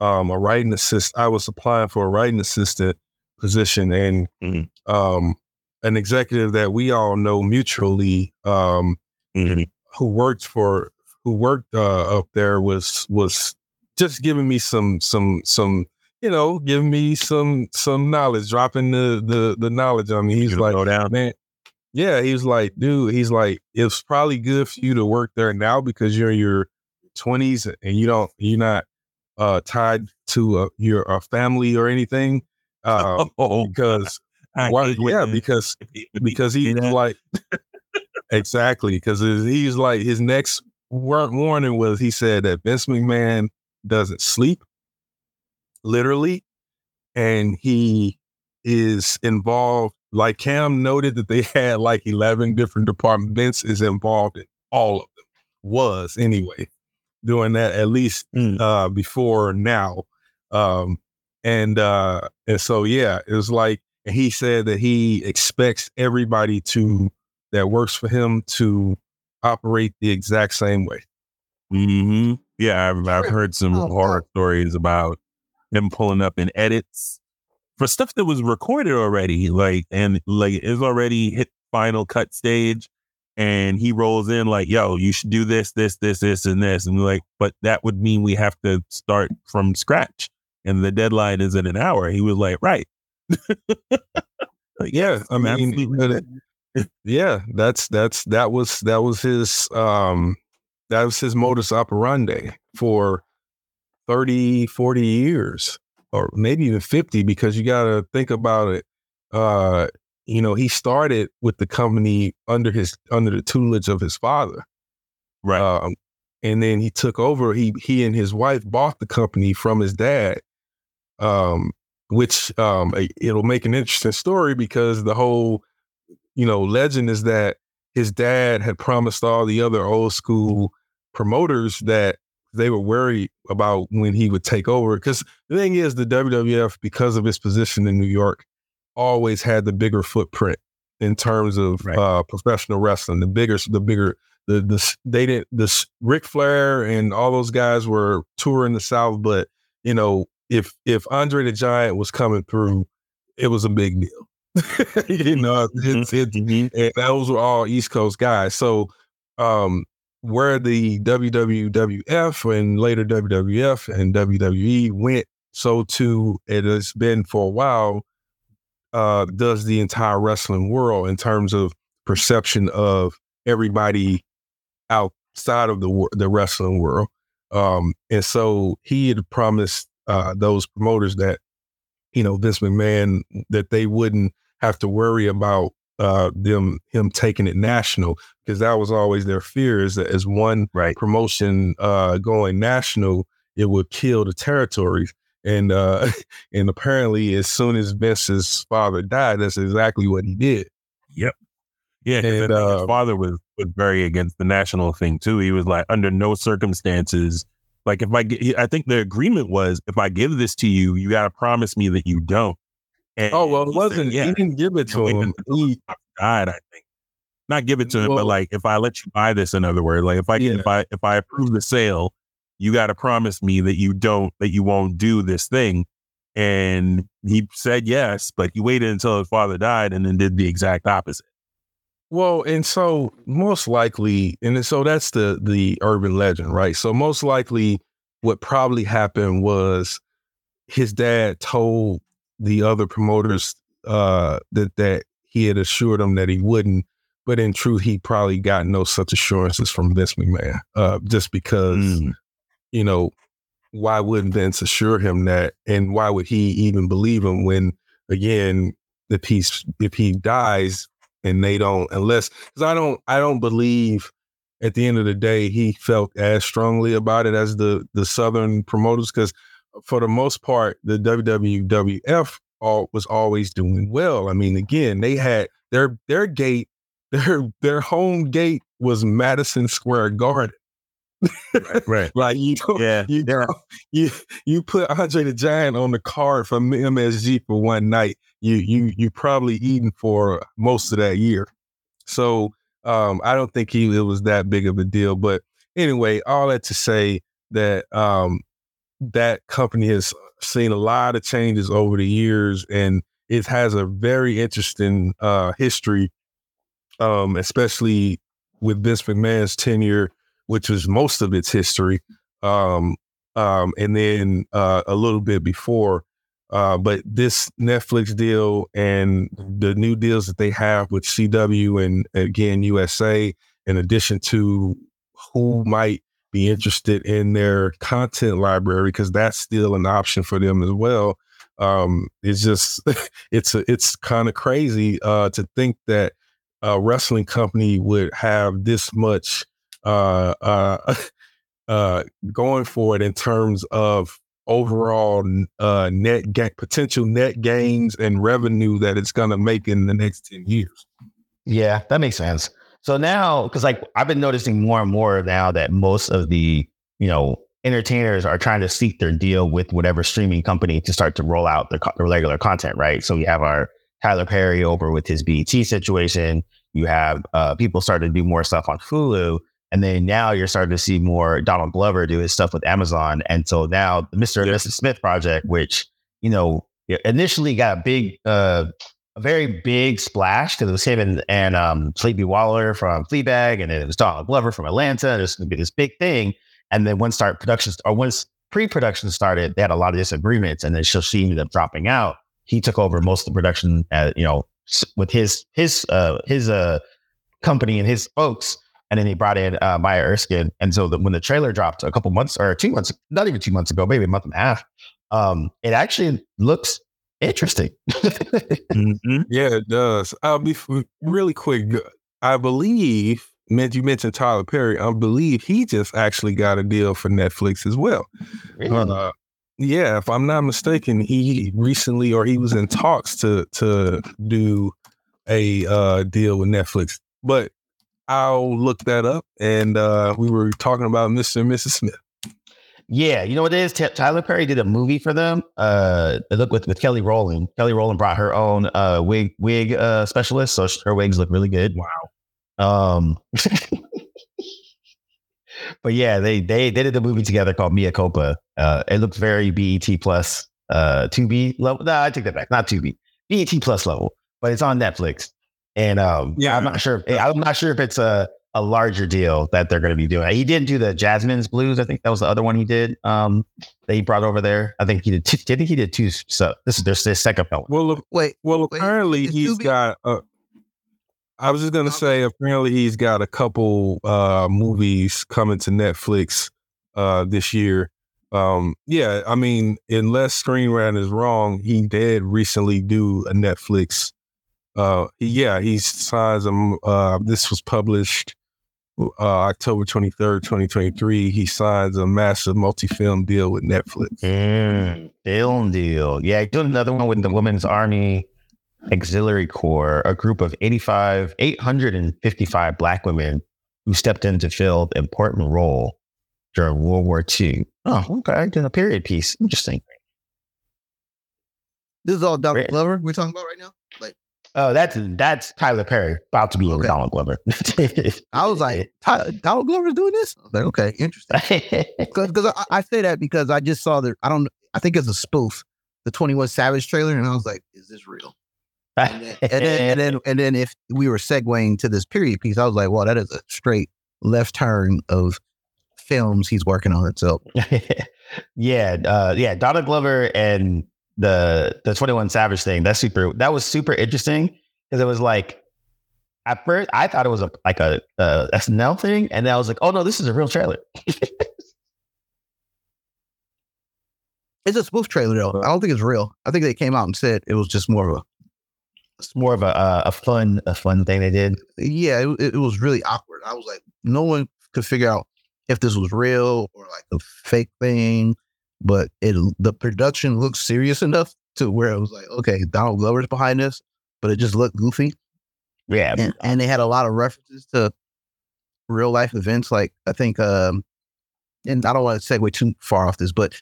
um, a writing assist. I was applying for a writing assistant position, and Mhm. um, an executive that we all know mutually, um, Mhm. who worked for who worked uh, up there, was was just giving me some some some you know giving me some some knowledge, dropping the the the knowledge on me. He's like, down. man. Yeah, he was like, dude, he's like, it's probably good for you to work there now because you're in your 20s and you don't, you're not uh, tied to a, your a family or anything. Um, oh, because why, yeah, because if he- if because he's like exactly because he's like his next war- warning was he said that Vince McMahon doesn't sleep literally and he is involved like Cam noted that they had like 11 different departments Vince is involved in all of them was anyway doing that at least Mm. uh before now um and uh and so yeah it was like he said that he expects everybody to that works for him to operate the exact same way. Hmm Yeah, I've, I've heard some Oh, horror stories about him pulling up in edits for stuff that was recorded already, like and like is already hit final cut stage, and he rolls in like, "Yo, you should do this, this, this, this, and this," and like, but that would mean we have to start from scratch, and the deadline is in an hour. He was like, "Right." Like, yeah i mean absolutely- yeah that's that's that was that was his um that was his modus operandi for 30 40 years or maybe even 50 because you got to think about it uh you know he started with the company under his under the tutelage of his father right. um, and then he took over. He he and his wife bought the company from his dad, um, which um, it'll make an interesting story because the whole you know legend is that his dad had promised all the other old school promoters that they were worried about when he would take over. Because the thing is, the WWF, because of its position in New York, always had the bigger footprint in terms of Right. uh, professional wrestling. The bigger, the bigger, the the they didn't the s- Ric Flair and all those guys were touring the South, but you know if if Andre the Giant was coming through, it was a big deal. you know, it's it's Mhm. and those were all East Coast guys. So, um, where the WWF and later WWF and WWE went, so too it has been for a while. Uh, does the entire wrestling world in terms of perception of everybody outside of the the wrestling world? Um, and so he had promised uh, those promoters that you know Vince McMahon that they wouldn't have to worry about uh, them him taking it national because that was always their fear is that as one Right. promotion uh, going national, it would kill the territories. And uh, and apparently, as soon as Vince's father died, that's exactly what he did. Yep. Yeah, And, think his uh, father was was very against the national thing too. He was like, under no circumstances, like if I, I think the agreement was, if I give this to you, you got to promise me that you don't. And Oh well, it wasn't. yeah, He didn't give it to him. He, died. I think not give it to him, Well- but like if I let you buy this, in other words, like if I Yeah. if I if I approve the sale, you got to promise me that you don't that you won't do this thing. And he said yes, but he waited until his father died and then did the exact opposite. Well, and so most likely, and so that's the the urban legend, right? So most likely, what probably happened was his dad told the other promoters uh, that that he had assured them that he wouldn't, but in truth, he probably got no such assurances from Vince McMahon, uh, just because Mm. you know why wouldn't Vince assure him that, and why would he even believe him when again if he's if he dies and they don't unless because I don't I don't believe at the end of the day he felt as strongly about it as the the southern promoters because for the most part the WWF all, was always doing well. I mean, again, they had their their gate, their their home gate was Madison Square Garden. Right. right. Like you, Yeah. you, you, you put Andre the Giant on the card from MSG for one night. You, you, you probably eating for most of that year. So um, I don't think he it was that big of a deal. But anyway, all that to say that um, that company has seen a lot of changes over the years, and it has a very interesting uh, history, um, especially with Vince McMahon's tenure, which was most of its history, um, um, and then uh, a little bit before. Uh, but this Netflix deal and the new deals that they have with CW and again USA, in addition to who might be interested in their content library, because that's still an option for them as well. Um, it's just it's a, it's kind of crazy uh, to think that a wrestling company would have this much uh, uh, uh, going for it in terms of overall uh, net ga- potential net gains and revenue that it's going to make in the next 10 years. Yeah, that makes sense. So now, because like I've been noticing more and more now that most of the, you know, entertainers are trying to seek their deal with whatever streaming company to start to roll out their, their regular content, right? So we have our Tyler Perry over with his BET situation. You have uh, people starting to do more stuff on Hulu. And then now you're starting to see more Donald Glover do his stuff with Amazon. And so now the Mr. and Mrs. Smith project, which, you know, initially got a big, uh, a very big splash because it was him and, and um, Phoebe Waller from Fleabag, and then it was Donald Glover from Atlanta. There's going to be this big thing. And then once start productions or once pre-production started, they had a lot of disagreements, and then she ended up dropping out. He took over most of the production, at, you know, with his his uh, his uh, company and his folks and then he brought in uh, Maya Erskine. And so the, when the trailer dropped a couple months or two months, not even two months ago, maybe a month and a half, um, it actually looks interesting. Mhm. Yeah, it does. I'll be really quick. I believe, meant you mentioned Tyler Perry. I believe he just actually got a deal for Netflix as well. Uh, yeah, if I'm not mistaken, he recently or he was in talks to to do a uh, deal with Netflix. But I'll look that up. And uh, we were talking about Mr. and Mrs. Smith. Yeah, you know what it is? Tyler Perry did a movie for them. Uh, look with with Kelly Rowland. Kelly Rowland brought her own uh wig wig uh specialist, so her wigs look really good. Wow. Um, but yeah, they they they did a movie together called Mea Culpa. Uh, it looked very BET plus uh Tubi level. No, I take that back. Not Tubi. BET plus level, but it's on Netflix. And um, Yeah. I'm not sure. If, I'm not sure if it's a a larger deal that they're going to be doing. He didn't do the Jazzman's Blues. I think that was the other one he did. Um, that he brought over there. I think he did. Two, I think he did two. So this is their, their second film. Well, look, Wait, well, Wait, apparently is he's Tubi- got. Uh, I was just gonna say, apparently he's got a couple uh, movies coming to Netflix uh, this year. Um, yeah, I mean, unless Screen Rant is wrong, he did recently do a Netflix. Uh, yeah, he signs a. Uh, this was published uh, October twenty third, twenty twenty three. He signs a massive multi film deal with Netflix. Mm, film deal. Yeah, he did another one with the Women's Army Auxiliary Corps, a group of 85, 855 Black women who stepped in to fill the important role during World War II. Oh, okay. Did a period piece. Interesting. this is all Donald Right. Glover we're talking about right now. Oh, that's that's Tyler Perry about to be Okay. Donald Glover. I was like, Donald Glover's doing this. I was like, okay, interesting. Because I, I say that because I just saw the I don't I think it's a spoof, the Twenty One Savage trailer, and I was like, is this real? And then, and then and then and then if we were segueing to this period piece, I was like, well, that is a straight left turn of films he's working on. So yeah, uh, yeah, Donald Glover and the the Twenty One Savage thing. That's super. That was super interesting because it was like at first I thought it was a like a, a SNL thing, and then I was like, oh no, this is a real trailer. it's a spoof trailer though. I don't think it's real. I think they came out and said it was just more of a It's more of a a, a fun a fun thing they did. yeah, it, it was really awkward. I was like, no one could figure out if this was real or like a fake thing, but it the production looked serious enough to where it was like, okay, Donald Glover's behind this, but it just looked goofy. Yeah. And, and they had a lot of references to real life events. Like I think, um, and I don't want to segue too far off this, but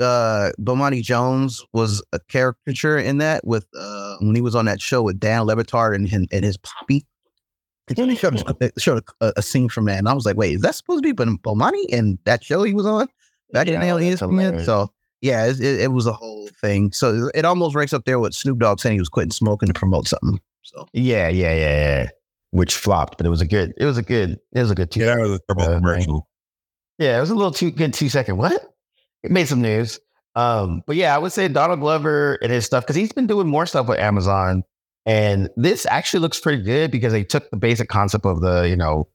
uh, Bomani Jones was a caricature in that with uh, when he was on that show with Dan Le Batard and, and, and his Papi. And then they showed, they showed a, a scene from that, and I was like, "Wait, is that supposed to be Bom- Bomani and that show he was on back in the Yeah, early that's ESPN?" hilarious. So yeah, it, it, it was a whole thing. So it almost ranks up there with Snoop Dogg saying he was quitting smoking to promote something. So Yeah, yeah, yeah, yeah. Which flopped, but it was a good. It was a good. It was a good. Two Yeah, that was a terrible Uh, commercial. Yeah, it was a little too good. Two second. What? It made some news. Um, but yeah, I would say Donald Glover and his stuff because he's been doing more stuff with Amazon, and this actually looks pretty good because they took the basic concept of the, you know,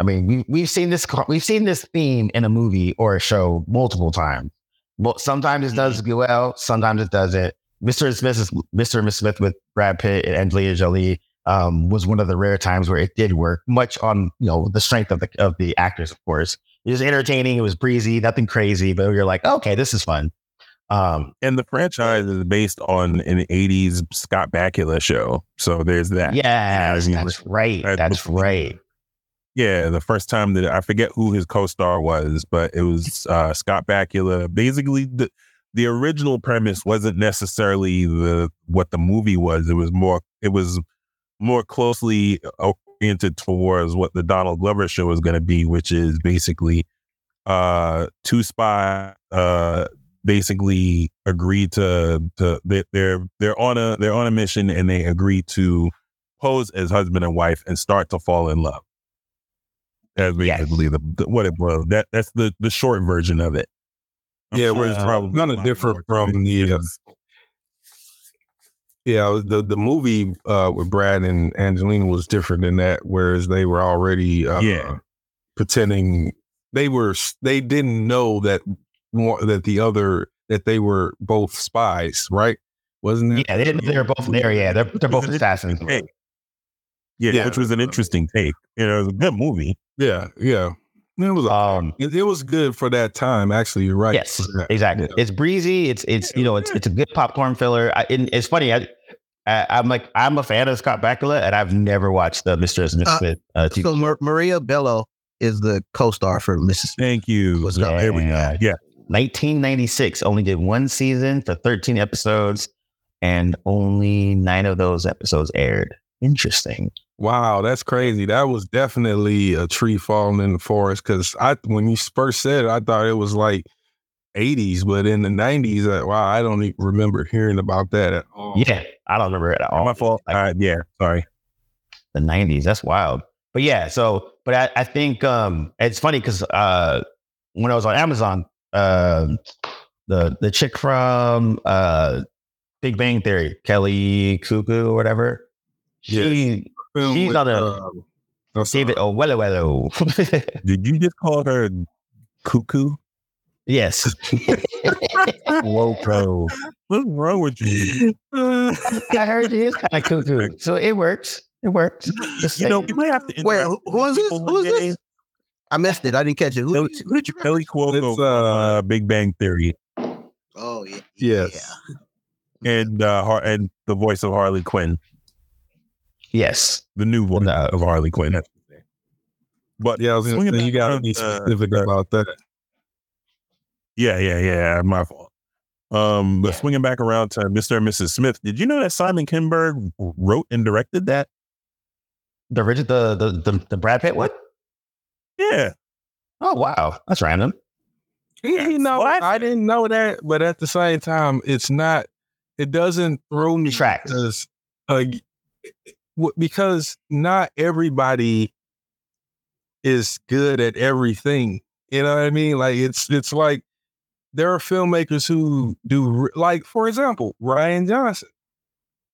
I mean, we we've seen this we've seen this theme in a movie or a show multiple times. Well, sometimes it does go well, sometimes it doesn't. Mr. and Smith Mr. and Miss Smith with Brad Pitt and Angelina Jolie um, was one of the rare times where it did work, much on you know the strength of the of the actors, of course. It was entertaining. It was breezy, nothing crazy, but you're like, okay, this is fun. Um, And the franchise is based on an 80s Scott Bakula show. So there's that. yeah, that's right. I- That's right. Yeah, the first time that I forget who his co-star was, but it was uh, Scott Bakula. Basically, the the original premise wasn't necessarily the what the movie was. It was more it was more closely oriented towards what the Donald Glover show was going to be, which is basically uh, two spy uh, basically agreed to to they, they're they're on a they're on a mission and they agree to pose as husband and wife and start to fall in love as Yes. basically the, the what it was. That that's the the short version of it. Yeah, Whereas uh, probably kinda a different from the, uh, Yeah, the the movie uh, with Brad and Angelina was different than that, whereas they were already uh, Yeah. pretending they were they didn't know that that the other that they were both spies, right? Wasn't it? Yeah, they, they're both there. Yeah, they're they're both assassins. Hey. Yeah, Yeah. which was an interesting take. You know, it was a good movie. Yeah, yeah. It was Um, it, it was good for that time. Actually, you're right. Yes, exactly. Yeah. It's breezy. It's it's you know it's it's a good popcorn filler. I, and it's funny. I, I I'm like I'm a fan of Scott Bakula, and I've never watched the Mister and Miss Uh, Smith. Uh, TV. so Mar- Maria Bello is the co-star for Mrs. Thank you. Was Scott. There we go. yeah. Yeah. 1996 only did one season for 13 episodes, and only nine of those episodes aired. Interesting. Wow, that's crazy. That was definitely a tree falling in the forest. Because I, when you first said it, I thought it was like '80s, but in the '90s, uh, wow, I don't even remember hearing about that at all. Yeah, I don't remember it at all. My fault. Like, Uh, yeah. Sorry. the 90s. That's wild. But yeah, so but I, I think um it's funny because uh when I was on Amazon, uh, the the chick from uh Big Bang Theory, Kelly Cuckoo or whatever, she Film She's with, on a- uh, I'm David sorry. Owello. Did you just call her cuckoo? yes. Loco. What's wrong with you? I heard she is kind of cuckoo. So it works. It works. Just You know, saying. you might have to. Wait, who- who is this? Who is this? I missed it. I didn't catch it. Who, Kelly, who did you? Kelly Cuoco It's, uh, uh, Big Bang Theory Oh yeah. Yes. and uh, and the voice of Harley Quinn, yes. the new one No. of Harley Quinn. That's what I'm saying. But Yeah, I was gonna say, you got to be specific uh, about that. Yeah, yeah, yeah. My fault. Um, but Yeah. swinging back around to Mr. and Mrs. Smith, did you know that Simon Kinberg wrote and directed that? The Richard the the the, the Brad Pitt one? Yeah. Oh wow. That's random. Yeah, you know, What? I didn't know that, but at the same time, it's not. It doesn't throw me Tracks. because, uh, w- because not everybody is good at everything. You know what I mean? Like it's it's like there are filmmakers who do like, for example, Rian Johnson.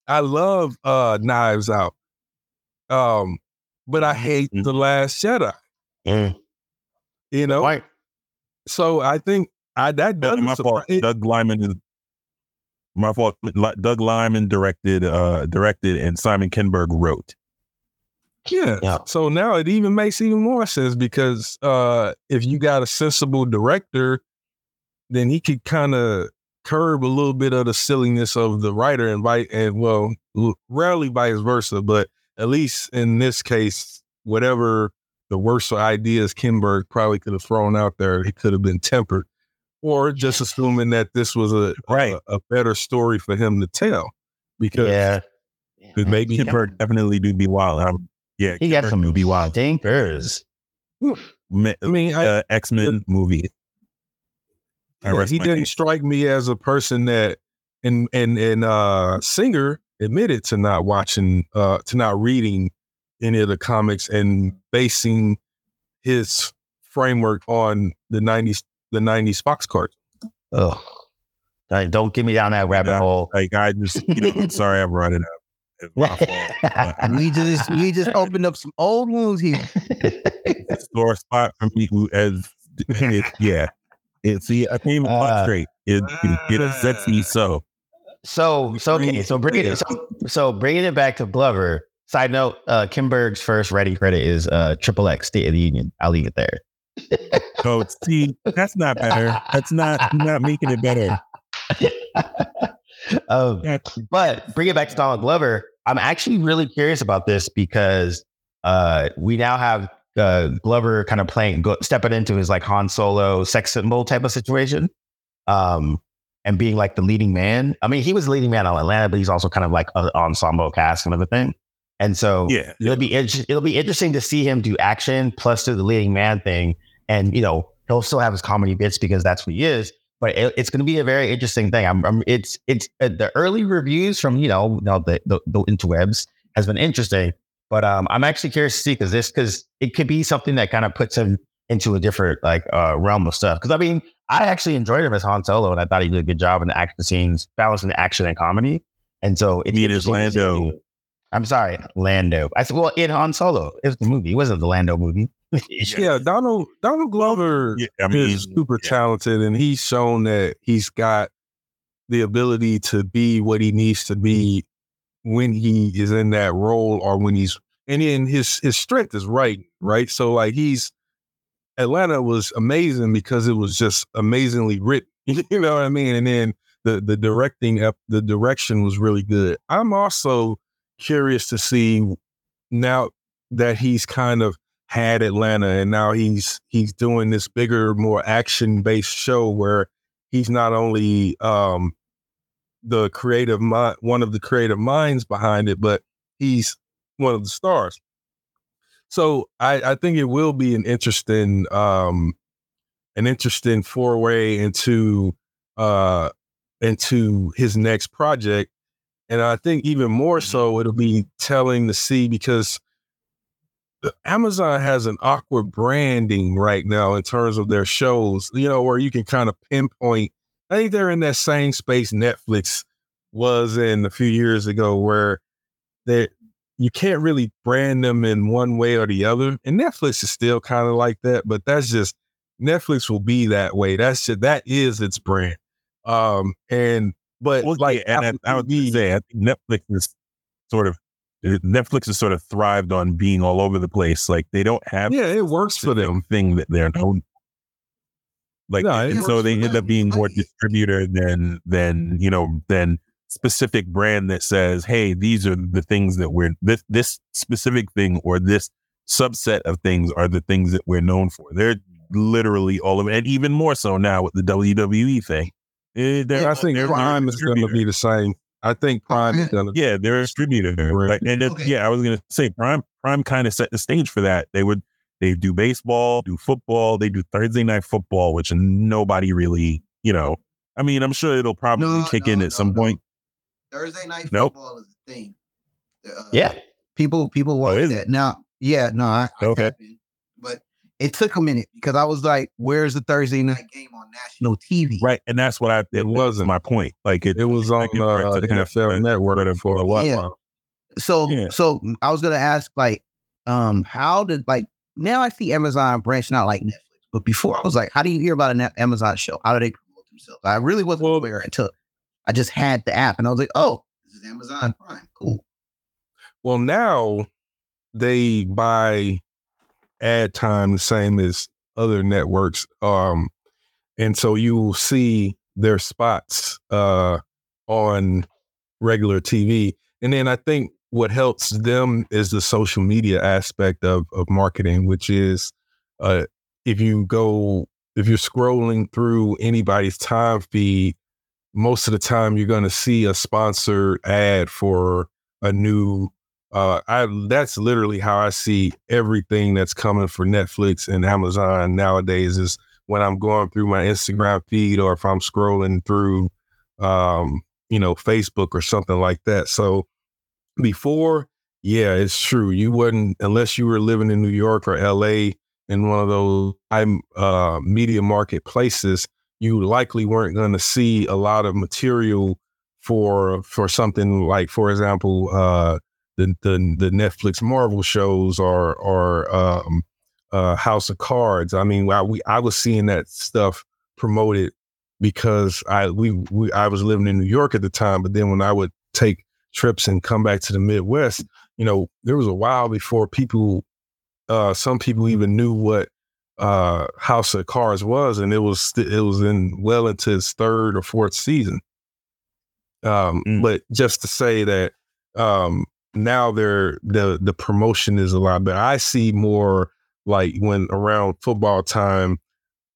I love uh Knives Out, um, but I hate Mhm. the Last Jedi. Mm. You know, Point. so I think I that doesn't my fault. surprise. Doug Liman is my fault. Doug Liman directed, uh, directed, and Simon Kinberg wrote. Yeah. Yeah. So now it even makes even more sense because uh if you got a sensible director, then he could kind of curb a little bit of the silliness of the writer and vi- and well, l- rarely vice versa, but at least in this case, whatever the worst ideas Kinberg probably could have thrown out there, it could have been tempered, or just assuming that this was a Right. a, a better story for him to tell, because Yeah. because maybe he, Kinberg definitely do be wild. Um, yeah, He got some do be wild. stinkers. Me- I mean, I, uh, X Men movie. I Yeah, he my didn't case. strike me as a person that and and and uh Singer admitted to not watching uh to not reading any of the comics and basing his framework on the 90s the 90s Fox card. Oh, Like, don't get me down that rabbit Yeah. hole. Like I just, you know, I'm sorry I brought it up. It's my fault. but We just we just opened up some old wounds here. it's a sore spot for me. Who as it, yeah, it see I can't even Uh, straight. It, it it upsets me so. So, so okay, so bringing it, so, so bringing it back to Glover. Side note: uh, Kinberg's first writing credit is uh, Triple X State of the Union. I'll leave it there. So see, that's not better. That's not not making it better. um, but bring it back to Donald Glover. I'm actually really curious about this because uh, we now have uh, Glover kind of playing, go, stepping into his like Han Solo sex symbol type of situation, um, and being like the leading man. I mean, he was the leading man on Atlanta, but he's also kind of like an ensemble cast kind of a thing. And so Yeah, it'll be it'll be interesting to see him do action plus do the leading man thing, and you know he'll still have his comedy bits because that's what he is. But it, it's going to be a very interesting thing. I'm, I'm it's it's uh, the early reviews from you know, know the, the the interwebs has been interesting, but um, I'm actually curious to see because this because it could be something that kind of puts him into a different like uh, realm of stuff. Because I mean, I actually enjoyed him as Han Solo, and I thought he did a good job in the action scenes, balancing the action and comedy. And so as interesting to Lando. I'm sorry, Lando. I said, well, in Han Solo, it was the movie. It wasn't the Lando movie. Yeah, Donald Donald Glover yeah. I mean, is super yeah. talented and he's shown that he's got the ability to be what he needs to be when he is in that role or when he's and then his his strength is right right so like he's atlanta was amazing because it was just amazingly written you know what i mean and then the the directing up the direction was really good i'm also curious to see now that he's kind of had Atlanta and now he's he's doing this bigger, more action based show where he's not only um the creative mind one of the creative minds behind it, but he's one of the stars. So I, I think it will be an interesting um an interesting foray into uh into his next project. And I think even more so it'll be telling to see because Amazon has an awkward branding right now in terms of their shows, you know, where you can kind of pinpoint. I think they're in that same space Netflix was in a few years ago, where they you can't really brand them in one way or the other. And Netflix is still kind of like that, but that's just Netflix will be that way. That's just, that is its brand. Um, and but Well, like yeah, and I, I would say I think Netflix is sort of eh, Netflix has sort of thrived on being all over the place. Like they don't have yeah, it works for them. thing that they're known. Like No, and so they end up being more distributor than than you know than specific brand that says, hey, these are the things that we're this this specific thing or this subset of things are the things that we're known for. They're literally all of it, and even more so now with the WWE thing. Eh, they're- I think they're- they're Prime is going to be the same. I think Prime is going to. Yeah, they're a distributor. Right. Right. And Okay. yeah, I was gonna say Prime Prime kind of set the stage for that. They would they do baseball, do football, they do Thursday night football, which nobody really, you know. I mean, I'm sure it'll probably No, kick no, in no, at some no. point. Thursday night Nope. football is a thing. Uh, Yeah. people people watch is it? that now. Yeah, no, I, I Okay. tap in. but it took a minute because I was like, "Where's the Thursday night game on national TV?" Right. And that's what I it wasn't wasn't. my point. Like it, It was on give credit uh, the them, NFL but- Network but for a while. Yeah. So Yeah. so I was gonna ask like, um, how did like now I see Amazon branching out like Netflix, but before I was like, how do you hear about an Amazon show? How do they promote themselves? I really wasn't Well- aware until I just had the app and I was like, oh, this is Amazon Prime, cool. Well, now they buy ad time the same as other networks. Um, and so you will see their spots uh, on regular TV. And then I think what helps them is the social media aspect of of marketing, which is uh, if you go if you're scrolling through anybody's time feed, most of the time you're going to see a sponsored ad for a new. Uh, I that's literally how I see everything that's coming for Netflix and Amazon nowadays. Is when I'm going through my Instagram feed or if I'm scrolling through, um, you know, Facebook or something like that. So before, yeah, it's true. You wouldn't unless you were living in New York or LA in one of those uh, media marketplaces. You likely weren't going to see a lot of material for for something like, for example, uh, the, the the Netflix Marvel shows or or um, uh, House of Cards. I mean, I, we I was seeing that stuff promoted because I we, we I was living in New York at the time, but then when I would take trips and come back to the Midwest, you know, there was a while before people, uh, some people even knew what uh, House of Cards was, and it was st- it was in well into its third or fourth season. Um, mm. But just to say that um, now they're the the promotion is a lot better. I see more like when around football time,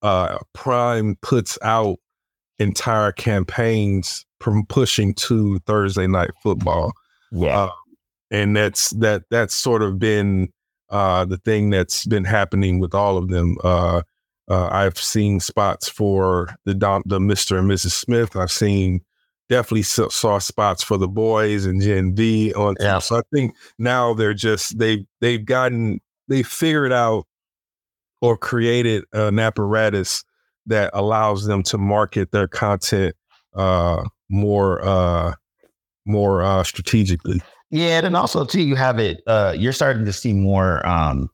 uh, Prime puts out entire campaigns from pushing to Thursday night football. Yeah. Uh, and that's that that's sort of been uh, the thing that's been happening with all of them. Uh, uh I've seen spots for the Don, the Mr. and Mrs. Smith. I've seen definitely saw spots for the boys and Gen V on. Yeah. So I think now they're just they they've gotten they figured out or created an apparatus that allows them to market their content uh, more uh, more uh, strategically. Yeah, and also too, you have it. Uh, you're starting to see more, um,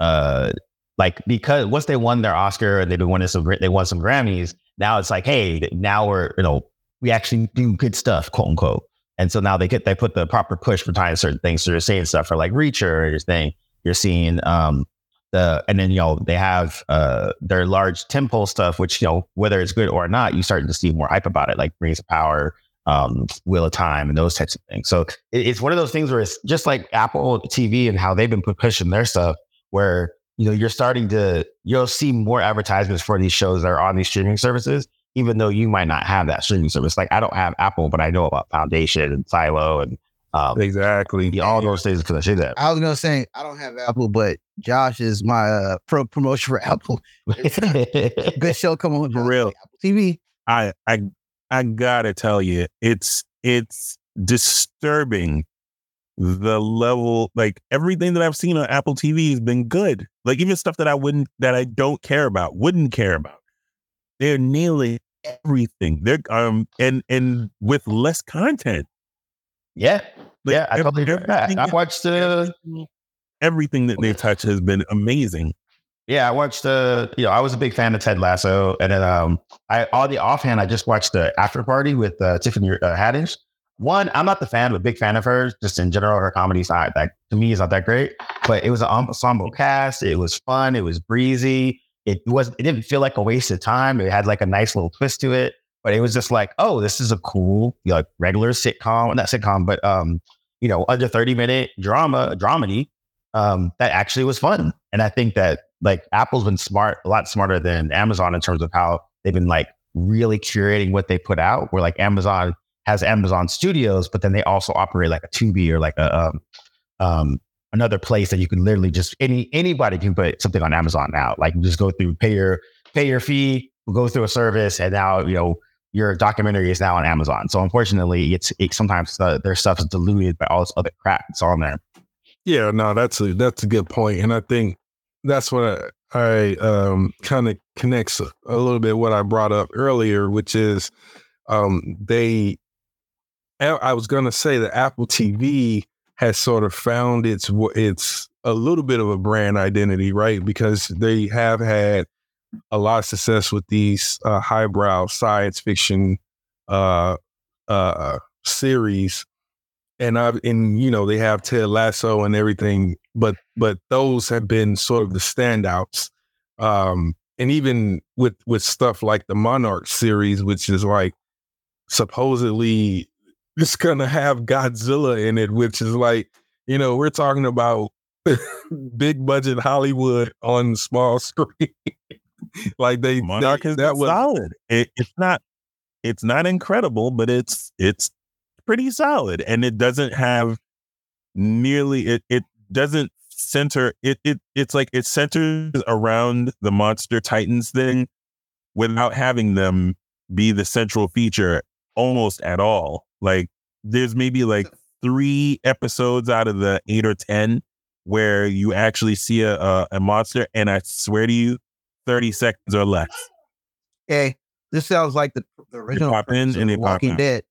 uh, like because once they won their Oscar and they've been winning some, they won some Grammys. Now it's like, hey, now we're you know we actually do good stuff, quote unquote. And so now they get they put the proper push for tying certain things. So they're saying stuff for like Reacher, you're saying you're seeing um the and then you know they have uh their large tentpole stuff, which you know whether it's good or not, you start to see more hype about it, like Rings of Power, um, Wheel of Time, and those types of things. So it, it's one of those things where it's just like Apple TV and how they've been pushing their stuff, where you know you're starting to you'll see more advertisements for these shows that are on these streaming services, even though you might not have that streaming service. Like I don't have Apple, but I know about Foundation and Silo and um, exactly. All those things because I say that. I was gonna say I don't have Apple, but Josh is my uh, pro promotion for Apple. Good show coming on for real. Apple TV. I I I gotta tell you, it's it's disturbing the level like everything that I've seen on Apple TV has been good. Like even stuff that I wouldn't that I don't care about, wouldn't care about. They're nailing everything. They're um and and with less content. Yeah. Like, yeah, I totally agree. I watched uh, everything that they touch has been amazing. Yeah, I watched the. Uh, you know, I was a big fan of Ted Lasso, and then um, I all the offhand, I just watched the After Party with uh, Tiffany uh, Haddish. One, I'm not the fan, but a big fan of hers. Just in general, her comedy's not that to me is not that great. But it was an ensemble cast. It was fun. It was breezy. It was. It didn't feel like a waste of time. It had like a nice little twist to it but it was just like, oh, this is a cool, know, regular sitcom, not sitcom, but um, you know, under 30 minute drama, dramedy, um, that actually was fun. And I think that like Apple's been smart, a lot smarter than Amazon in terms of how they've been like really curating what they put out. Where like Amazon has Amazon Studios, but then they also operate like a Tubi or like a um, um another place that you can literally just any anybody can put something on Amazon now. Like just go through pay your pay your fee, go through a service, and now you know your documentary is now on Amazon. So unfortunately, it's it, sometimes the, their stuff is diluted by all this other crap that's on there. Yeah, no, that's a that's a good point, and I think that's what I, I um, kind of connects a, a, little bit what I brought up earlier, which is um, they. I was going to say that Apple TV has sort of found its its a little bit of a brand identity, right? Because they have had a lot of success with these uh, highbrow science fiction uh, uh, series, and I've and you know they have Ted Lasso and everything, but but those have been sort of the standouts. Um, and even with with stuff like the Monarch series, which is like supposedly it's gonna have Godzilla in it, which is like, you know, we're talking about big budget Hollywood on small screen. like they they, is that was solid. It, it's not it's not incredible, but it's it's pretty solid, and it doesn't have nearly it. It doesn't center it. It it's like it centers around the monster titans thing without having them be the central feature almost at all. Like there's maybe like three episodes out of the eight or ten where you actually see a, a, a monster, and I swear to you, thirty seconds or less. Hey, this sounds like the, the original pop in premise of and they pop Walking. Dead.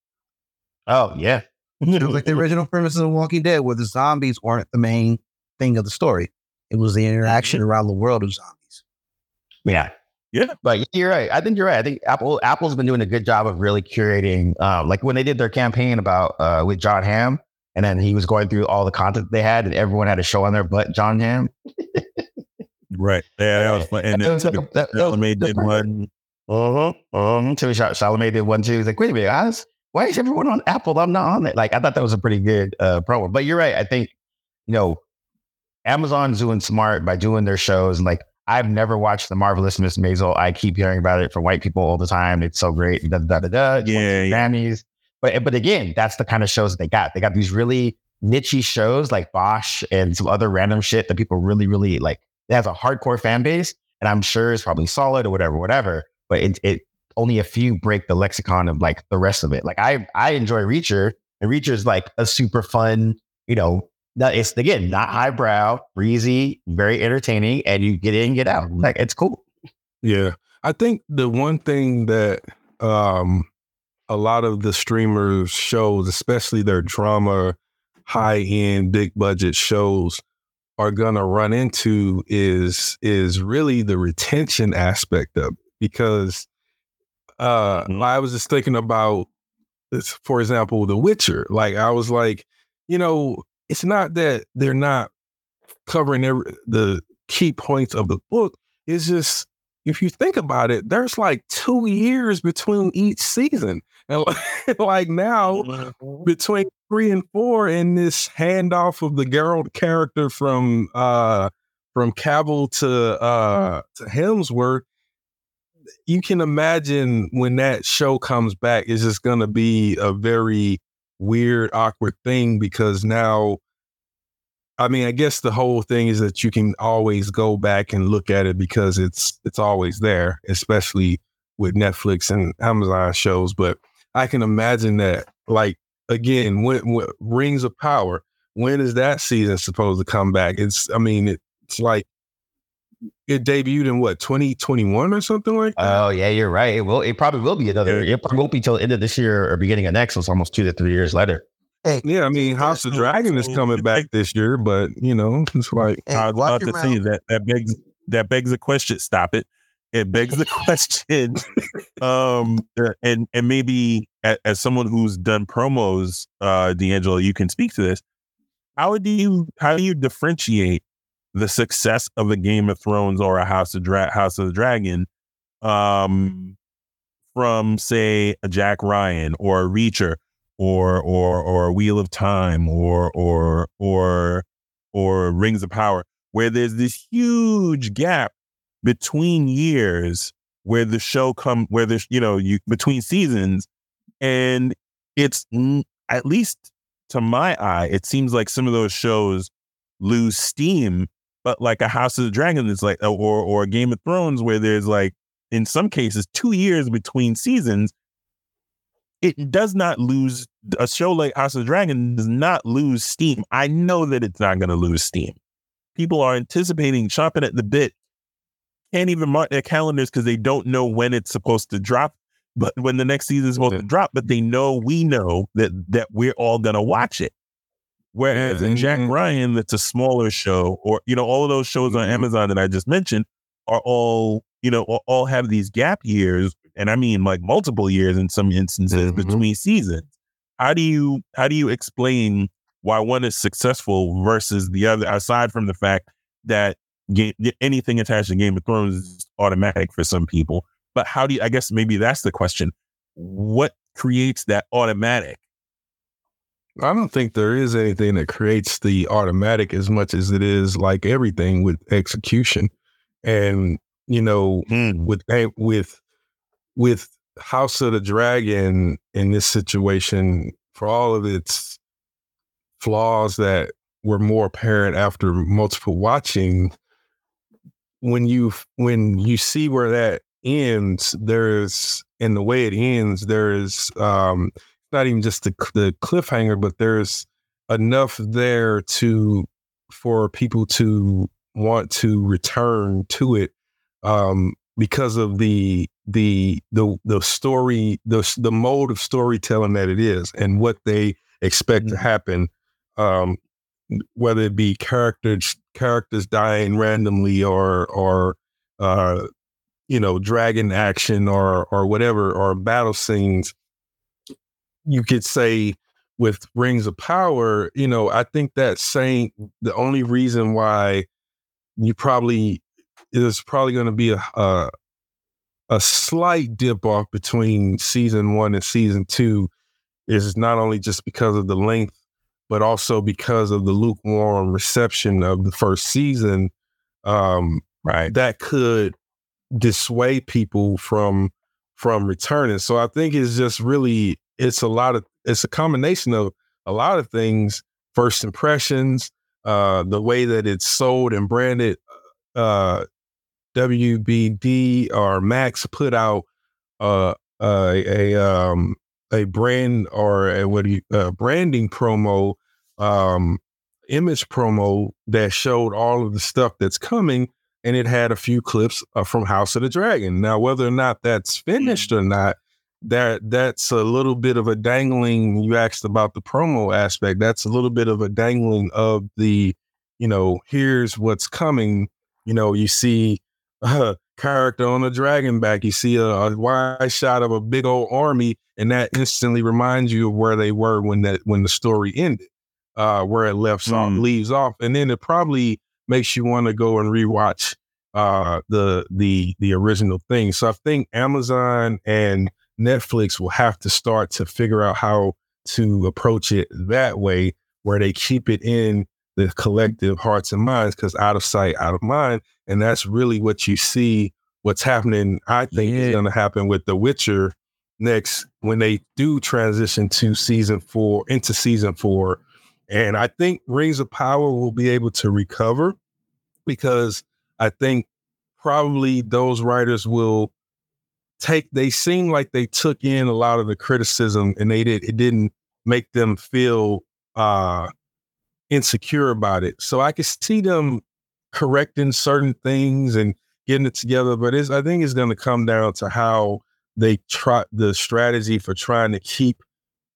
Oh yeah. It was like the original premise of The Walking Dead, where the zombies weren't the main thing of the story. It was the interaction mm-hmm. around the world of zombies. Yeah. Yeah. But you're right. I think you're right. I think Apple Apple's been doing a good job of really curating um, like when they did their campaign about uh with Jon Hamm and then he was going through all the content they had and everyone had a show on there but Jon Hamm. Right. Yeah, that was fun. And then like that- Chalamet did one. Uh-huh. Um, Timmy Chalamet did one too. He's like, wait a minute, guys, why is everyone on Apple? I'm not on it. Like, I thought that was a pretty good uh, promo. But you're right. I think, you know, Amazon's doing smart by doing their shows. And like, I've never watched The Marvelous Miss Maisel. I keep hearing about it from white people all the time. It's so great. Da da da da. Yeah, yeah. Grammys. But but again, that's the kind of shows that they got. They got these really nichey shows like Bosch and some other random shit that people really really like. It has a hardcore fan base, and I'm sure it's probably solid or whatever, whatever. But it it only a few break the lexicon of like the rest of it. Like I I enjoy Reacher, and Reacher is like a super fun, you know. That it's again not highbrow, breezy, very entertaining, and you get in, get out. Like it's cool. Yeah. I think the one thing that um a lot of the streamers shows, especially their drama, high end, big budget shows, are gonna run into is is really the retention aspect of it. Because uh Mhm. I was just thinking about this, for example, The Witcher. Like I was like, you know, it's not that they're not covering every, the key points of the book. It's just if you think about it, there's like two years between each season. And like, like now, between three and four, and this handoff of the Geralt character from uh from Cavill to uh to Hemsworth, you can imagine when that show comes back, it's just gonna be a very weird, awkward thing because now I mean, I guess the whole thing is that you can always go back and look at it because it's it's always there, especially with Netflix and Amazon shows. But I can imagine that, like again, when, when Rings of Power, when is that season supposed to come back? It's, I mean, it, it's like it debuted in what 2021 or something like that. Oh yeah, you're right. It will. It probably will be another. It probably won't be till the end of this year or beginning of next. So it's almost two to three years later. yeah, I mean, House of Dragon is coming back this year, but you know, it's like Hey, I was watch about to say mouth. that that begs that begs the question. Stop it. It begs the question. um, uh, and and maybe as, as someone who's done promos, uh, D'Angelo, you can speak to this. How do you how do you differentiate the success of a Game of Thrones or a House of Dra- House of the Dragon, um, from say a Jack Ryan or a Reacher or or or a Wheel of Time or or or or Rings of Power, where there's this huge gap between years where the show come where there's you know you between seasons, and it's at least to my eye, it seems like some of those shows lose steam. But like a House of the Dragon is like or or a Game of Thrones where there's like in some cases two years between seasons it does not lose a show like House of the Dragon does not lose steam. I know that it's not going to lose steam. People are anticipating, chomping at the bit, can't even mark their calendars because they don't know when it's supposed to drop, but when the next season is supposed Yeah. to drop. But they know we know that that we're all going to watch it. Whereas in Jack Ryan, that's a smaller show, or you know, all of those shows on Mhm. Amazon that I just mentioned are all you know all, have these gap years, and I mean like multiple years in some instances Mhm. between seasons. How do you how do you explain why one is successful versus the other? Aside from the fact that game, anything attached to Game of Thrones is automatic for some people. But how do you? I guess maybe that's the question. What creates that automatic? I don't think there is anything that creates the automatic as much as it is like everything with execution. And you know, Hmm. with with with House of the Dragon in this situation, for all of its flaws that were more apparent after multiple watching, when you when you see where that ends, there's in the way it ends, there's um not even just the the cliffhanger, but there's enough there to for people to want to return to it um because of the the the the story the the mode of storytelling that it is and what they expect to happen um whether it be characters characters dying randomly or or uh you know dragon action or or whatever or battle scenes you could say with rings of power you know i think that saying the only reason why you probably there's probably going to be a, a a slight dip off between season one and season two is not only just because of the length but also because of the lukewarm reception of the first season um Right. that could dissuade people from from returning. So I think it's just really it's a lot of it's a combination of a lot of things. First impressions, uh, the way that it's sold and branded. Uh, WBD or Max put out uh, uh, a um, a brand or a what do you uh, branding promo, um, image promo that showed all of the stuff that's coming and it had a few clips uh, from House of the Dragon. Now, whether or not that's finished or not, that that's a little bit of a dangling. You asked about the promo aspect. That's a little bit of a dangling of the, you know, here's what's coming. You know, you see a character on a dragon back. You see a, a wide shot of a big old army, and that instantly reminds you of where they were when that when the story ended, uh, where it left off, Mm. leaves off, and then it probably makes you want to go and rewatch uh the the the original thing. So I think Amazon and Netflix will have to start to figure out how to approach it that way where they keep it in the collective hearts and minds because out of sight, out of mind. And that's really what you see what's happening, I think is gonna happen with The Witcher next when they do transition to season four into season four. And I think Rings of Power will be able to recover because I think probably those writers will take they seem like they took in a lot of the criticism and they did it didn't make them feel uh insecure about it. So I could see them correcting certain things and getting it together, but it's I think it's gonna come down to how they try the strategy for trying to keep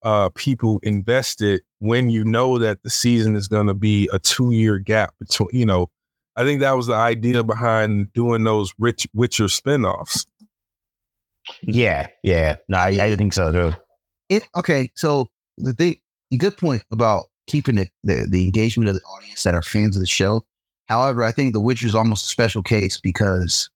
uh people invested when you know that the season is gonna be a two year gap between you know I think that was the idea behind doing those rich Witcher spinoffs. Yeah, yeah. No, I, I think so too. it okay so the thing good point about keeping the, the the engagement of the audience that are fans of the show however i think the witcher is almost a special case because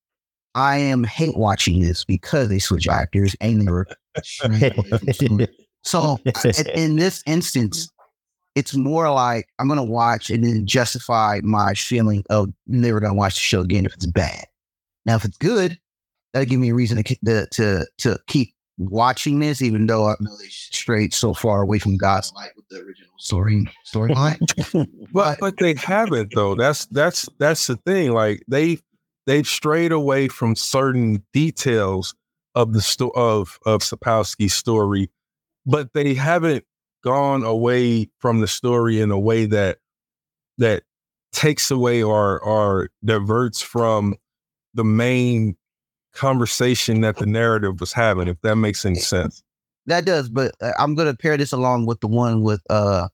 i am hate watching this because they switch actors and never so in, in this instance it's more like i'm gonna watch and then justify my feeling of never gonna watch the show again if it's bad now if it's good that'll give me a reason to to to, to keep watching this, even though I know they strayed so far away from God's light with the original story storyline. But but they haven't though. That's that's that's the thing. Like they they've strayed away from certain details of the sto- of of Sapkowski's story, but they haven't gone away from the story in a way that that takes away or or diverts from the main conversation that the narrative was having. If that makes any sense. that does, but uh, I'm gonna pair this along with the one with uh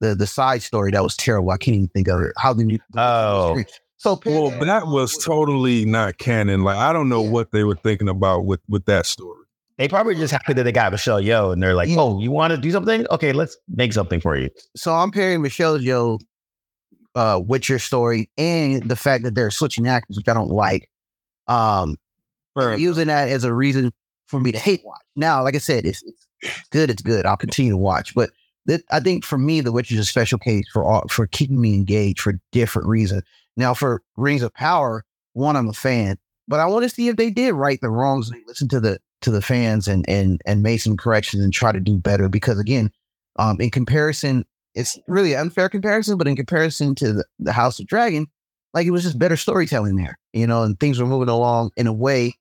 the the side story that was terrible. I can't even think of it. How did you? Oh. so pair Well, that was with- totally not canon. Like I don't know Yeah. what they were thinking about with with that story. They probably just happy that they got Michelle Yeoh, and they're like, Yeah. "Oh, you want to do something? Okay, let's make something for you." So I'm pairing Michelle Yeoh uh, your story and the fact that they're switching actors, which I don't like. Um, Fair they're using that as a reason for me to hate watch. Now, like I said, it's, it's good. It's good. I'll continue to watch, but that, I think for me, The Witcher is a special case for all, for keeping me engaged for different reasons. Now, for Rings of Power, one, I'm a fan, but I want to see if they did right the wrongs. They listen to the to the fans and and and made some corrections and try to do better. Because again, um, in comparison, it's really unfair comparison, but in comparison to the, the House of Dragon, like it was just better storytelling there, you know, and things were moving along in a way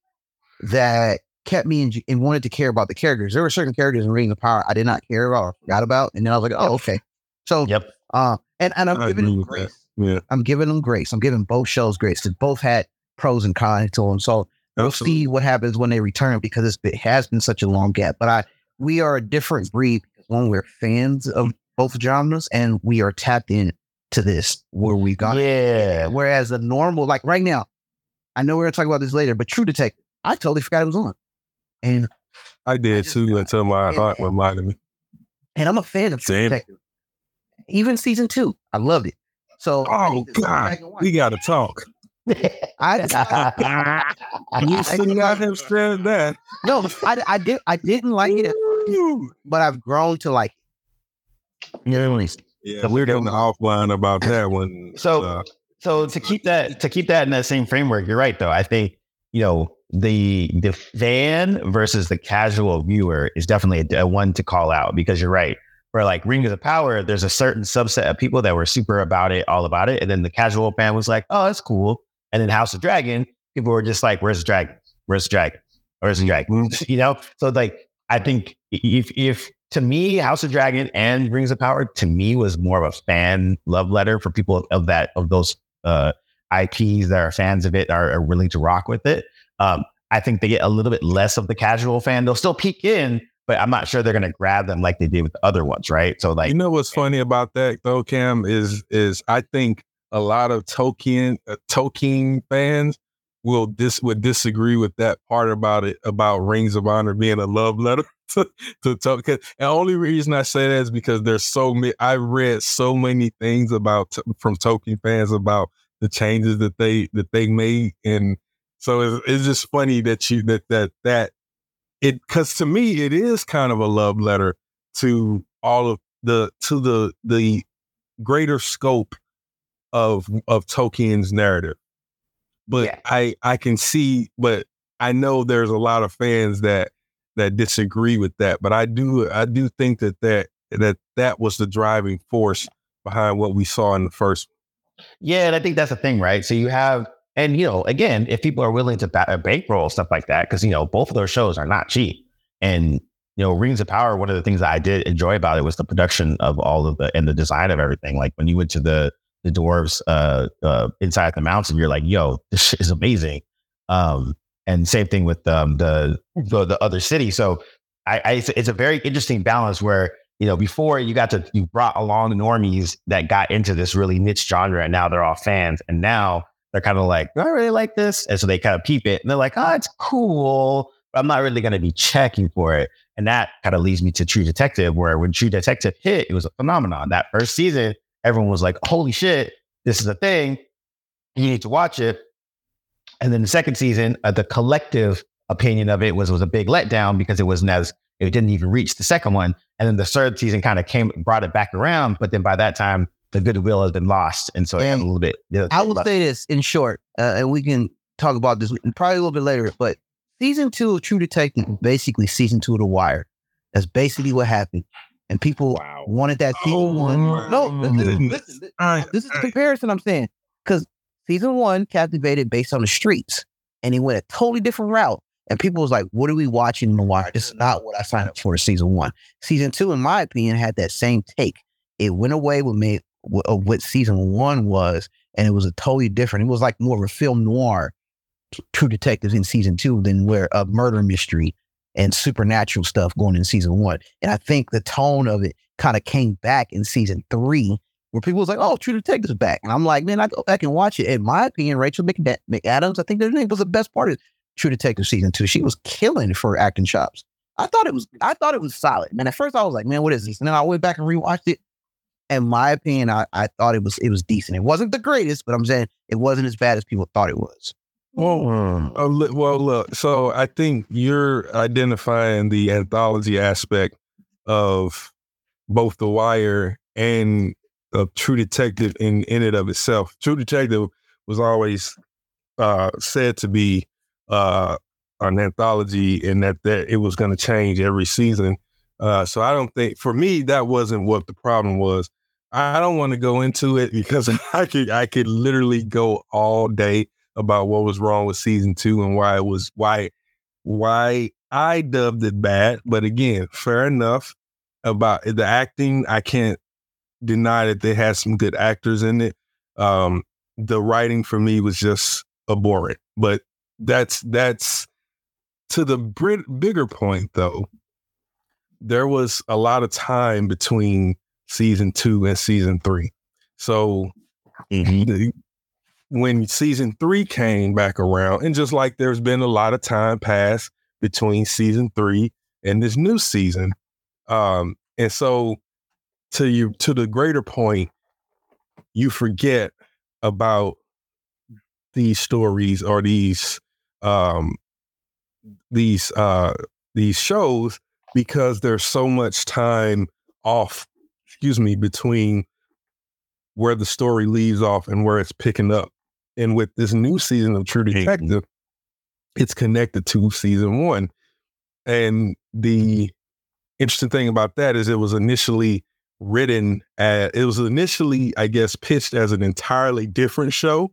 that kept me in, and wanted to care about the characters. There were certain characters in Ring of Power I did not care about or forgot about, and then I was like, oh, okay. So, Yep. uh, and and I'm I giving them with that. grace. Yeah. I'm giving them grace. I'm giving both shows grace because both had pros and cons to them. So we'll see what happens when they return because it's, it has been such a long gap. But I we are a different breed because one, we're fans of both genres and we are tapped in to this where we got Yeah. Whereas the normal, like right now, I know we're gonna talk about this later, but True Detective, I totally forgot it was on. And I did just too until my and- heart reminded me. and I'm a fan of True Detective. Even season two, I loved it. So Oh need to go God, back and watch we got to talk. I, You should not have said that. no, I, I did I didn't like it, but I've grown to like it. You know what I mean? Yeah, So we're we're going offline about that one. So- uh, So to keep that to keep that in that same framework, you're right though. I think you know the the fan versus the casual viewer is definitely a, a one to call out because you're right. For like Ring of the Power, there's a certain subset of people that were super about it, all about it, and then the casual fan was like, "Oh, that's cool." And then House of Dragon, people were just like, "Where's the dragon? Where's the dragon? Where's the dragon?" you know. So like, I think if if to me, House of Dragon and Rings of Power to me was more of a fan love letter for people of that of those uh, IPs that are fans of it are, are willing to rock with it. Um, I think they get a little bit less of the casual fan. They'll still peek in, but I'm not sure they're going to grab them like they did with the other ones, right? So like, you know what's funny about that though, Cam is is I think a lot of Tolkien uh, Tolkien fans will dis would disagree with that part about it about Rings of Honor being a love letter to, to Tolkien. And the only reason I say that is because there's so many. I read so many things about from Tolkien fans about the changes that they that they made, and so it's, it's just funny that you that that that it because to me it is kind of a love letter to all of the to the the greater scope of of Tolkien's narrative. But Yeah. I I can see, but I know there's a lot of fans that that disagree with that. But I do I do think that that that that was the driving force behind what we saw in the first. yeah, and I think that's the thing, right? So you have, and you know, again, if people are willing to uh, bankroll stuff like that, because you know, both of those shows are not cheap, and you know, Rings of Power. One of the things that I did enjoy about it was the production of all of the and the design of everything. Like when you went to the the dwarves uh, uh, inside the mountain, you're like, "Yo, this is amazing." Um, and same thing with um, the, the the other city. So I, I it's, it's a very interesting balance where you know before you got to you brought along the normies that got into this really niche genre, and now they're all fans, and now they're kind of like, I really like this," and so they kind of peep it, and they're like, "Oh, it's cool." But I'm not really going to be checking for it. And that kind of leads me to True Detective, where when True Detective hit, it was a phenomenon. That first season, everyone was like, holy shit, this is a thing. You need to watch it. And then the second season, uh, the collective opinion of it was was a big letdown because it wasn't as it didn't even reach the second one. And then the third season kind of came brought it back around, but then by that time the goodwill has been lost, and so it had a little bit. I will say this in short, uh, and we can talk about this probably a little bit later, but season two of True Detective is basically season two of The Wire. That's basically what happened. And people Wow. wanted that season Oh, one. No, listen, goodness. listen, listen, I, this is the comparison I'm saying. Because season one captivated based on the streets, and he went a totally different route. And people was like, "What are we watching in the wire? This is not what I signed up for." Season one, season two, in my opinion, had that same take. It went away with me of what season one was, and it was a totally different. It was like more of a film noir, True Detectives in season two than where a murder mystery and supernatural stuff going in season one. And I think the tone of it kind of came back in season three, where people was like, "Oh, True Detectives back," and I'm like, "Man, I go back and watch it." In my opinion, Rachel McAd- McAdams, I think her name was the best part of True Detective season two. She was killing for acting chops. I thought it was, I thought it was solid. Man, at first I was like, "Man, what is this?" And then I went back and rewatched it. In my opinion, I, I thought it was it was decent. It wasn't the greatest, but I'm saying it wasn't as bad as people thought it was. Well, uh, well, look. So I think you're identifying the anthology aspect of both The Wire and of True Detective in in it of itself. True Detective was always uh, said to be uh, an anthology, and that that it was going to change every season. Uh, so I don't think for me that wasn't what the problem was. I don't want to go into it because I could I could literally go all day about what was wrong with season two and why it was why why I dubbed it bad. But again, fair enough about the acting. I can't deny that they had some good actors in it. Um, the writing for me was just abhorrent. But that's that's to the bigger point though. There was a lot of time between season two and season three. So mm-hmm. the, when season three came back around, and just like there's been a lot of time passed between season three and this new season. Um, and so to you to the greater point, you forget about these stories or these um these uh these shows because there's so much time off excuse me between where the story leaves off and where it's picking up. And with this new season of true detective it's connected to season one. And the interesting thing about that is it was initially written at, it was initially i guess pitched as an entirely different show.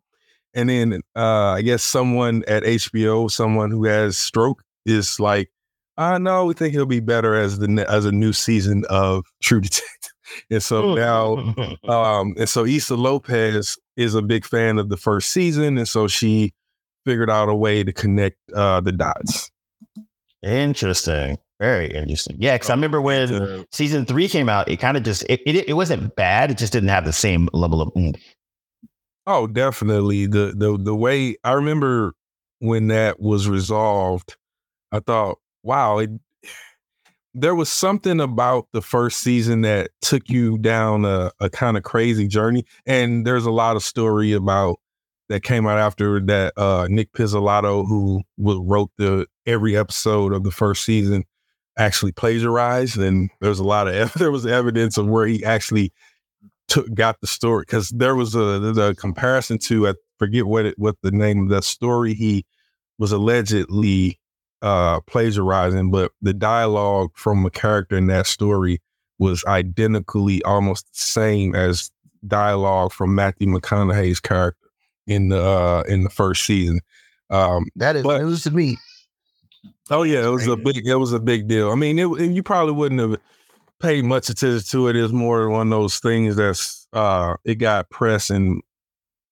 And then uh, I guess someone at HBO, someone who has stroke, is like, I uh, know we think he'll be better as the as a new season of True Detective. And so now, um, and so Issa Lopez is a big fan of the first season, and so she figured out a way to connect uh, the dots. Interesting, very interesting. Yeah, because I remember when season three came out, it kind of just it, it, it wasn't bad. It just didn't have the same level of oomph Oh, definitely. The the the way I remember when that was resolved, I thought, wow, it, there was something about the first season that took you down a, a kind of crazy journey. And there's a lot of story about that came out after that. Uh, Nic Pizzolatto, who wrote the every episode of the first season, actually plagiarized. And there's a lot of there was evidence of where he actually took got the story because there was a the comparison to I forget what it what the name of that story he was allegedly uh plagiarizing, but the dialogue from a character in that story was identically almost the same as dialogue from Matthew McConaughey's character in the uh in the first season. Um that is but, news to me. Oh yeah, it was a big it was a big deal. I mean, it, you probably wouldn't have paid much attention to it. It's more one of those things that's uh it got press and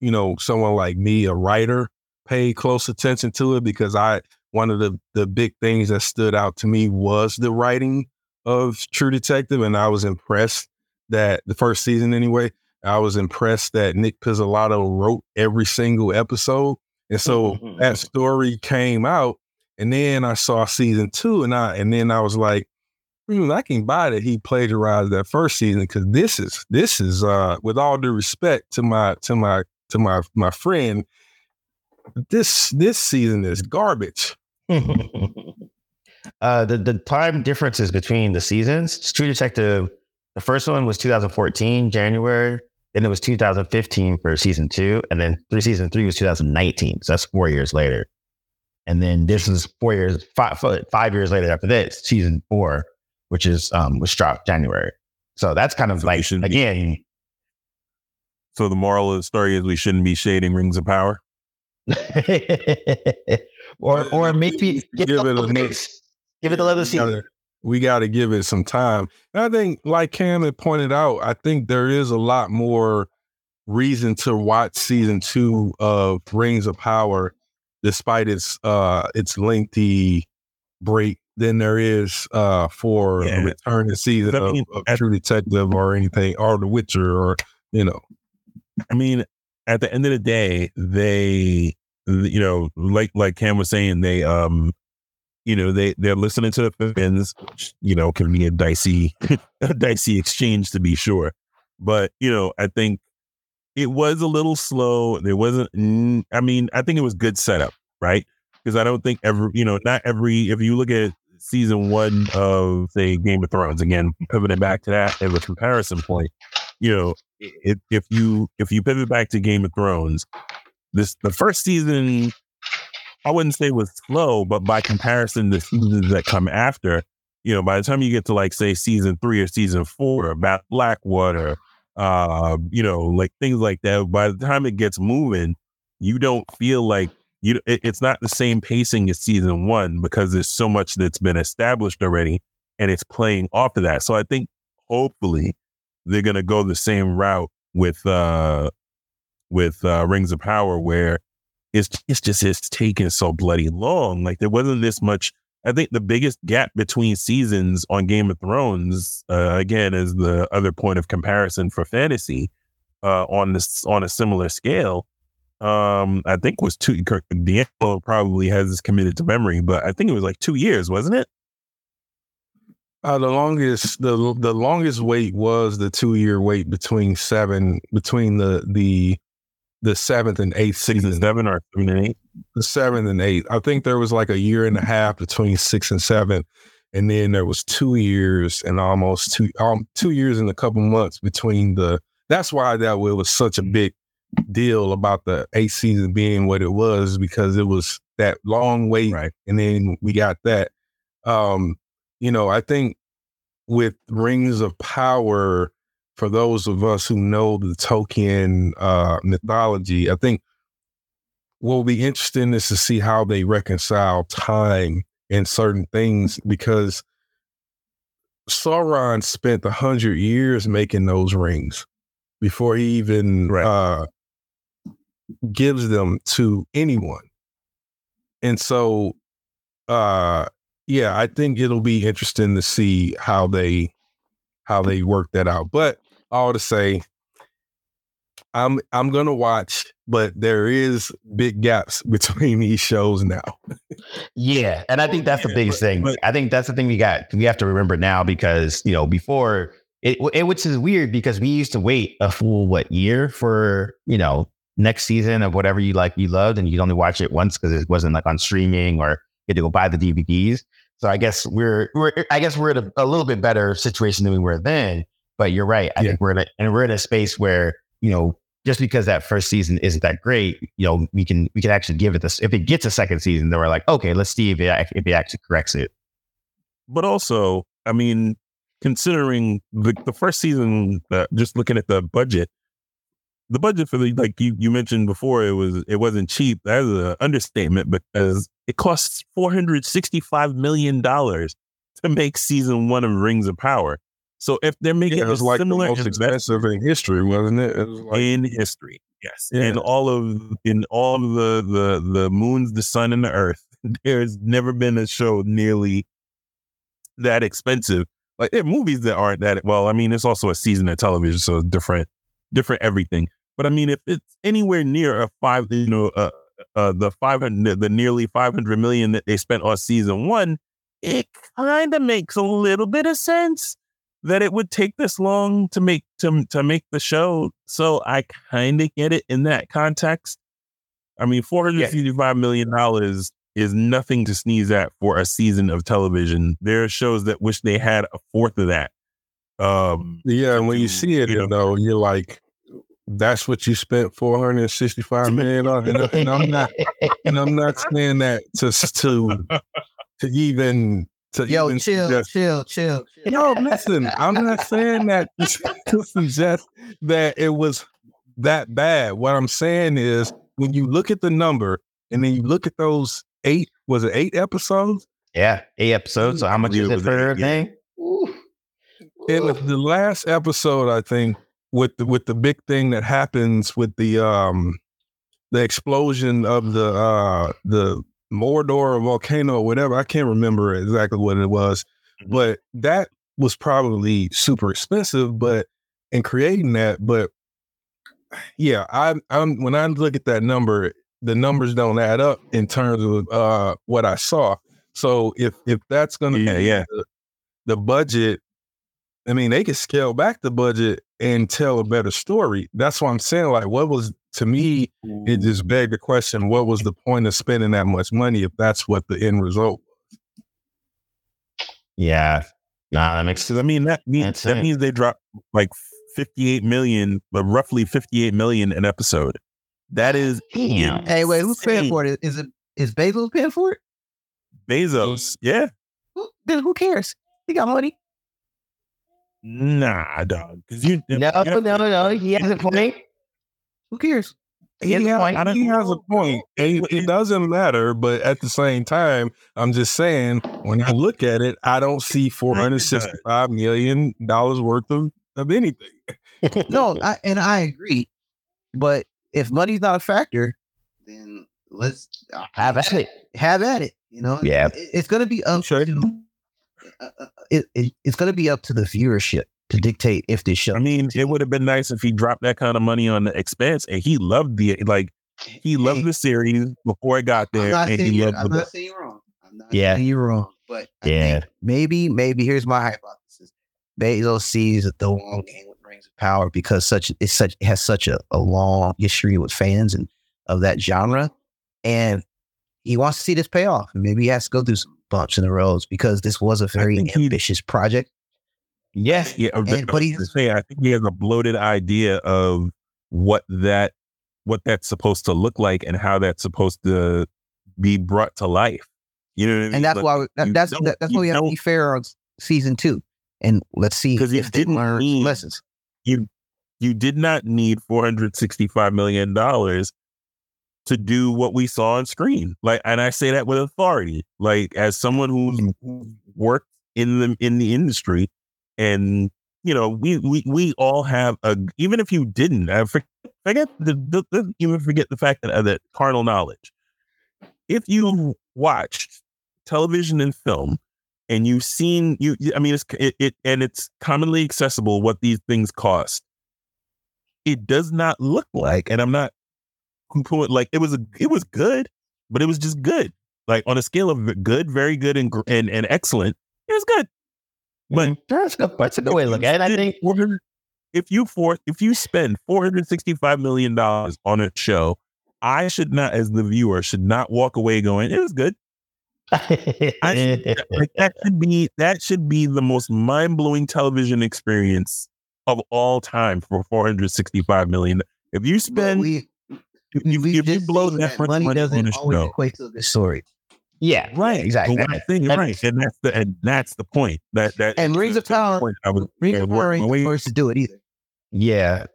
you know, someone like me, a writer, paid close attention to it because I one of the the big things that stood out to me was the writing of True Detective, and I was impressed that the first season anyway. I was impressed that Nic Pizzolatto wrote every single episode, and so mm-hmm. that story came out. And then I saw season two, and I and then I was like, I can buy that he plagiarized that first season because this is this is uh with all due respect to my to my to my my friend, this this season is garbage. uh the the time differences between the seasons, True Detective, the first one was 2014, January, then it was 2015 for season two, and then three season three was 2019. So that's four years later. And then this is four years, five, five years later after this, season four which is um was dropped January. So that's kind of so like again. Be, so the moral of the story is we shouldn't be shading rings of power. or or maybe give, give it a mix. Give it another season. We got to give it some time. And I think, like Cam had pointed out, I think there is a lot more reason to watch season two of Rings of Power, despite its uh its lengthy break than there is uh, for yeah. a return to season of, of True Detective or anything, or The Witcher, or you know. I mean, at the end of the day, they, you know, like like Cam was saying, they um, you know, they they're listening to the fans, which, you know, can be a dicey, a dicey exchange to be sure. But you know, I think it was a little slow. There wasn't. I mean, I think it was good setup, right? Because I don't think every, you know, not every. If you look at season one of say Game of Thrones, again, pivoting back to that as a comparison point, you know, if, if you if you pivot back to Game of Thrones, this the first season, I wouldn't say was slow, but by comparison, the seasons that come after, you know, by the time you get to like say season three or season four about Blackwater, uh, you know, like things like that. By the time it gets moving, you don't feel like you. It, it's not the same pacing as season one because there's so much that's been established already, and it's playing off of that. So I think hopefully they're gonna go the same route with uh with uh Rings of Power, where it's it's just it's taking so bloody long. Like there wasn't this much I think the biggest gap between seasons on Game of Thrones, uh, again, is the other point of comparison for fantasy uh, on this on a similar scale. Um, I think was two. D'Angelo probably has this committed to memory, but I think it was like two years, wasn't it? Uh, the longest the the longest wait was the two year wait between seven between the the the seventh and eighth season. Seven or seven and eight? The seventh and eighth. I think there was like a year and a half between six and seven. And then there was two years and almost two um, two years and a couple months between the that's why that was such a big deal about the eighth season being what it was because it was that long wait right. and then we got that. Um, you know, I think with Rings of Power, for those of us who know the Tolkien uh, mythology, I think what will be interesting is to see how they reconcile time and certain things because Sauron spent a hundred years making those rings before he even right. uh, gives them to anyone. And so, uh, yeah, I think it'll be interesting to see how they how they work that out. But all to say, I'm I'm gonna watch, but there is big gaps between these shows now. yeah, and I think that's the biggest thing. But, I think that's the thing we got we have to remember now because you know before it, it, which is weird because we used to wait a full what year for you know next season of whatever you like you loved, and you'd only watch it once because it wasn't like on streaming or you had to go buy the DVDs. So I guess we're we're I guess we're in a, a little bit better situation than we were then. But you're right. I yeah. think we're in a, and we're in a space where you know just because that first season isn't that great, you know, we can we can actually give it this. If it gets a second season, then we're like, okay, let's see if it if it actually corrects it. But also, I mean, considering the the first season, uh, just looking at the budget, the budget for the like you you mentioned before, it was it wasn't cheap. That is an understatement because it costs four hundred sixty five million dollars to make season one of Rings of Power. So if they're making yeah, it was like similar the most expensive in history, wasn't it? it was like, in history, yes. Yeah. In all of in all of the the the moons, the sun, and the earth, there's never been a show nearly that expensive. Like there are movies that aren't that well. I mean, it's also a season of television, so different, different everything. But I mean, if it's anywhere near a five, you know, uh, uh the five hundred, the nearly five hundred million that they spent on season one, it kind of makes a little bit of sense that it would take this long to make to to make the show. So I kind of get it in that context. I mean, four hundred sixty-five million dollars is nothing to sneeze at for a season of television. There are shows that wish they had a fourth of that. Um, yeah, and when you see it, you know, you're like, "That's what you spent four hundred sixty-five million on." And, and I'm not, and I'm not saying that to to to even to Yo, chill, suggest, chill, chill, chill. No, listen, I'm not saying that to suggest that it was that bad. What I'm saying is when you look at the number and then you look at those eight, was it eight episodes? Yeah, eight episodes. So how much is it for thing? In the last episode, I think, with the with the big thing that happens with the um the explosion of the uh the Mordor or volcano or whatever. I can't remember exactly what it was, mm-hmm. but that was probably super expensive. But in creating that, but yeah, I, I'm when I look at that number, the numbers don't add up in terms of uh, what I saw. So if if that's gonna yeah, be yeah. The, the budget, I mean, they could scale back the budget and tell a better story. That's what I'm saying. Like, what was to me, it mm. just begged the question: What was the point of spending that much money if that's what the end result? Yeah. Nah, that makes sense. I mean that means that means they dropped like 58 million, but roughly 58 million an episode. That is Damn. Hey, wait, who's paying for it? Is it is Bezos paying for it? Bezos. Yeah. Who, then who cares? He got money. Nah, dog. Because you No, no, no, no. He has a point. Who cares? He has a Yeah, point. I don't he has a point. It, it doesn't matter, but at the same time, I'm just saying when I look at it, I don't see four hundred sixty-five million dollars worth of, of anything. No, I, and I agree. But if money's not a factor, then let's uh, have at it. have at it. You know, Yeah. It- it's going to be up Sure. to uh, uh, it, it, it's going to be up to the viewership to dictate if this show. I mean, it would have been nice if he dropped that kind of money on the expense and he loved the like he loved Hey, the series before it got I'm there not and saying he you- loved I'm not saying you're wrong. I'm not Yeah. saying you're wrong. But I Yeah. think maybe, maybe here's my hypothesis. Bezos sees the long game with Rings of Power because such it's such it has such a, a long history with fans and of that genre, and he wants to see this pay off. And maybe he has to go through some bumps in the roads because this was a very think he- ambitious project. Yes. Yeah, And- but he's- to say, I think he has a bloated idea of what that what that's supposed to look like and how that's supposed to be brought to life. You know what I mean? And that's Like, why that, that's that, that's why we have to be fair on season two, and let's see because if didn't learn mean- lessons. you you did not need 465 million dollars to do what we saw on screen like and i say that with authority like as someone who's mm. who's worked in the in the industry and you know we we, we all have a even if you didn't I for- forget the, the, the even forget the fact that uh, that carnal knowledge. If you watched television and film and you've seen you i mean it's it, it and it's commonly accessible what these things cost it does not look like and i'm not like it was a it was good but it was just good. Like on a scale of good very good and and, and excellent it was good but mm-hmm. that's a good, that's a good way to look at it. I think if you for if you spend 465 million dollars on a show i should not as the viewer should not walk away going it was good I should, like that should be that should be the most mind-blowing television experience of all time for 465 million. If you spend we, if, you- if you blow seen that much money, on doesn't a always show, equate to the story. Yeah, right? exactly. But what I'm saying is And- right, and that's the and that's the point. That that And Rings of Power- point I was Ring uh, of Power working ain't my the first to do it either. Yeah.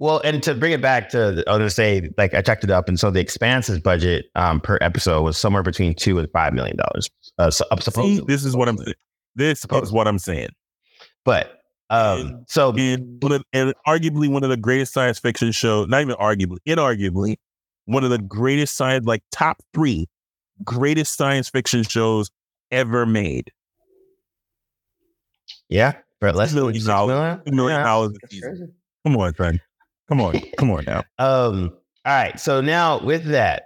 Well, and to bring it back to, the- I was gonna say, like I checked it up, and so the Expanse's budget um, per episode was somewhere between two and five million dollars. Uh, so, up See, supposedly, this is what I'm. This is what I'm saying. but um, And- so and and arguably one of the greatest science fiction show, not even arguably, inarguably, one of the greatest science, like top three greatest science fiction shows ever made. yeah, for less than million dollars. million? Two million Yeah. dollars. Come on, friend. Come on. Come on now. Um, all right. So now with that,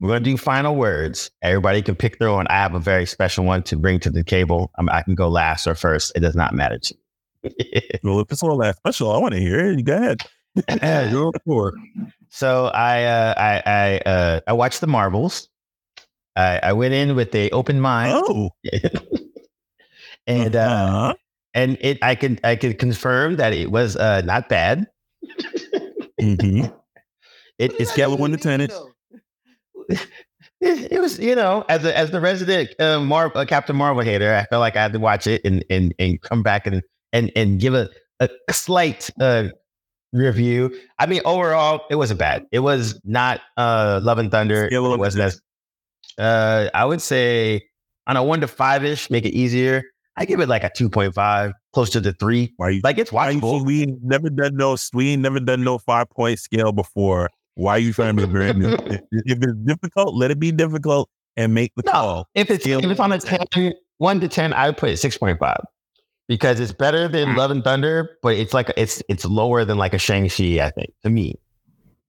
we're gonna do final words. Everybody can pick their own. I have a very special one to bring to the table. Um, I can go last or first. It does not matter to me. Well, if it's all that special, I want to hear it. You go ahead. For it. So I uh, I I uh, I watched the Marvels. I, I went in with a open mind, Oh. and uh, Uh-huh. and it I can I can confirm that it was uh, not bad. Mhm. It, it's of one to ten. It, was you know as a, as the resident uh, Mar- uh, Captain Marvel hater, I felt like I had to watch it and and and come back and and and give a a slight uh, review. I mean, overall, it wasn't bad. It was not uh, Love and Thunder. It wasn't as uh, I would say on a one to five ish, make it easier. I give it like a two point five, close to the three. why you, Like it's why you, watchable. we ain't never done no we ain't never done no five point scale before. Why are you trying to be brand new? if, if it's difficult, let it be difficult and make the No, call. if it's Scale if it's on a 10, 1 to 10, I would put it 6.5 because it's better than Love and Thunder, but it's like it's it's lower than like a Shang-Chi, I think, to me.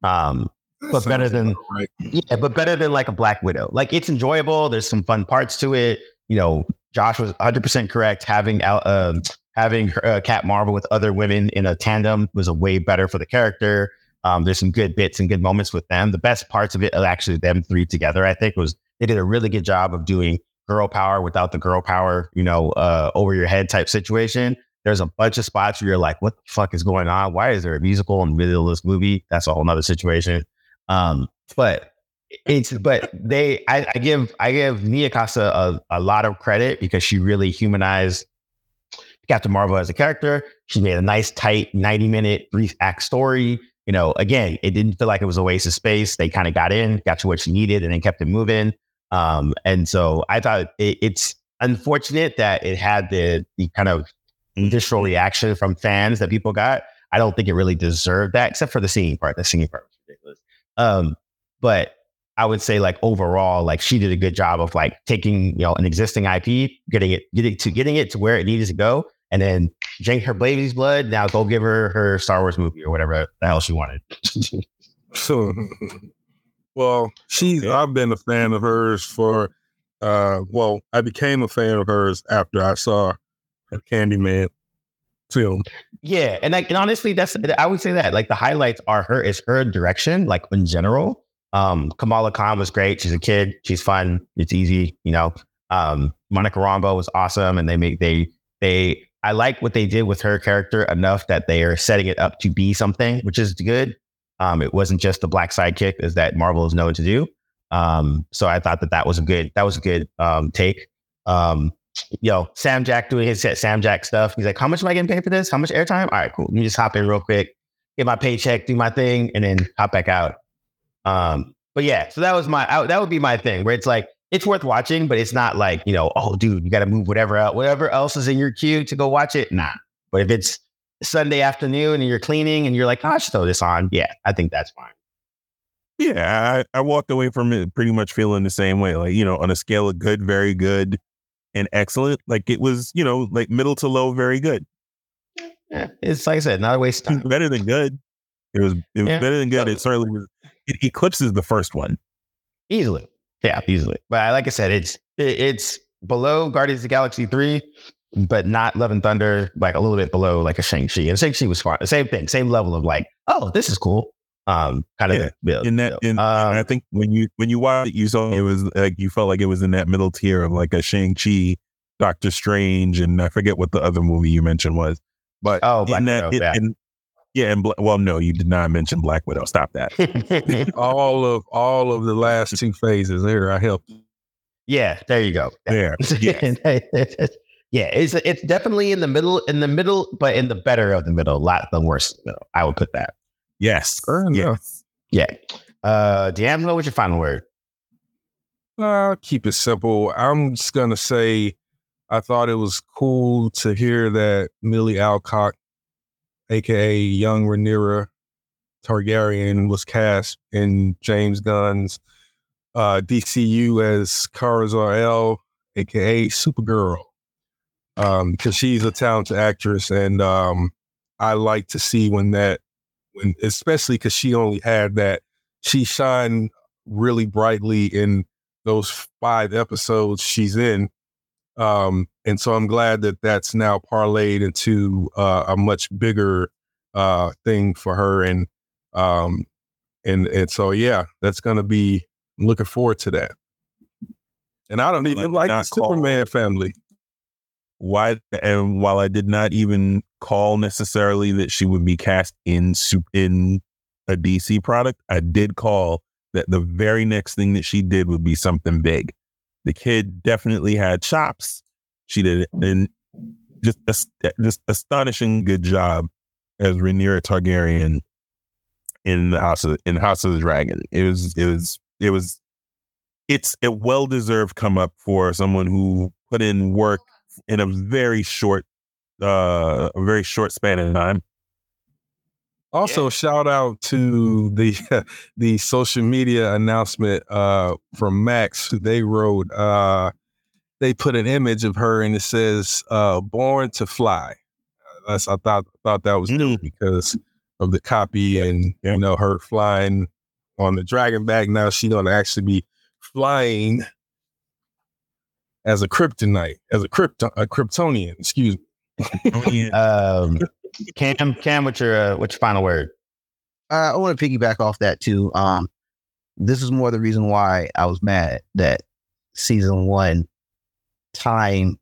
Um, But better than- right. yeah, but better than like a Black Widow. Like it's enjoyable. There's some fun parts to it. You know, Josh was 100% correct. Having Al, um, having her, uh, Cat Marvel with other women in a tandem was a way better for the character. Um, there's some good bits and good moments with them. The best parts of it are actually them three together. I think was they did a really good job of doing girl power without the girl power, you know, uh, over your head type situation. There's a bunch of spots where you're like, what the fuck is going on? Why is there a musical in the middle of this movie? That's a whole nother situation. Um, but it's but they I, I give I give Nia DaCosta a, a lot of credit because she really humanized Captain Marvel as a character. She made a nice, tight 90 minute brief act story. You know, again, it didn't feel like it was a waste of space. They kind of got in, got to what she needed, and then kept it moving. Um, and so I thought it, it's unfortunate that it had the the kind of visceral reaction from fans that people got. I don't think it really deserved that, except for the singing part. The singing part was. Um, but I would say like overall, like she did a good job of like taking, you know, an existing IP, getting it, getting to getting it to where it needed to go, and then drink her baby's blood. Now go give her her Star Wars movie or whatever the hell she wanted. So, well, she's. I've been a fan of hers for. Uh, well, I became a fan of hers after I saw her Candyman film. yeah, and like, and honestly, that's I would say that like the highlights are her is her direction, like in general. Um, Kamala Khan was great. She's a kid. She's fun. It's easy, you know. Um, Monica Rambeau was awesome, and they make they they. I like what they did with her character enough that they are setting it up to be something, which is good. Um, it wasn't just the black sidekick as that Marvel is known to do. Um, so I thought that that was a good that was a good um, take. Um, yo, Sam Jack doing his Sam Jack stuff. He's like, "How much am I getting paid for this? How much airtime? All right, cool. Let me just hop in real quick, get my paycheck, do my thing, and then hop back out." Um, but yeah, so that was my I, that would be my thing where it's like it's worth watching, but it's not like you know, oh, dude, you got to move whatever else, whatever else is in your queue to go watch it. Nah, but if it's Sunday afternoon and you're cleaning and you're like, oh, I should throw this on, yeah, I think that's fine. Yeah, I, I walked away from it pretty much feeling the same way. Like, you know, on a scale of good, very good, and excellent, like it was, you know, like middle to low, very good. Yeah, it's like I said, not a waste of time. Better than good. It was it was Yeah. better than good. It certainly was it eclipses the first one. Easily. Yeah, easily. But like I said, it's it, it's below Guardians of the Galaxy 3, but not Love and Thunder, like a little bit below like a Shang-Chi. And Shang-Chi was fun. Same thing, same level of like, oh, this is cool. Um, kind of Yeah. In that, in, Um, I think when you when you watched it, you saw it was like you felt like it was in that middle tier of like a Shang Chi, Doctor Strange, and I forget what the other movie you mentioned was. But Oh, Black in that, Widow, in- yeah. in- yeah, and Bla- well, no, you did not mention Black Widow. Stop that. All of all of the last two phases. Here, I helped. yeah, there you go. There, yeah, yeah, it's it's definitely in the middle, in the middle, but in the better of the middle, not the worst of the middle. I would put that. Yes, Fair yes. Yeah. Uh D'Angelo, what's your final word? Uh, keep it simple. I'm just gonna say, I thought it was cool to hear that Milly Alcock, aka Young Rhaenyra Targaryen, was cast in James Gunn's uh, DCU as Kara Zor-El, aka Supergirl, um, because she's a talented actress, and um, I like to see when that, when especially because she only had that, she shined really brightly in those five episodes she's in. Um, and so I'm glad that that's now parlayed into uh, a much bigger uh, thing for her. And um, and and so yeah, that's gonna be I'm looking forward to that. And I don't even Like, like the Superman family. Why? And while I did not even call necessarily that she would be cast in in a DC product, I did call that the very next thing that she did would be something big. The kid definitely had chops. She did and just just astonishing good job as Rhaenyra Targaryen in the House of in House of the Dragon. It was it was it was it's a well deserved come up for someone who put in work in a very short uh a very short span of time. Also, shout out to the the social media announcement uh, from Max. They wrote, uh, they put an image of her and it says uh, "Born to Fly." That's I thought thought that was dope because of the copy and Yeah. you know her flying on the dragon back. Now she's gonna actually be flying as a kryptonite, as a krypto a Kryptonian. Excuse me. Um, Cam, Cam, what's your uh, what's your final word? Uh, I want to piggyback off that too. Um, this is more the reason why I was mad that season one time,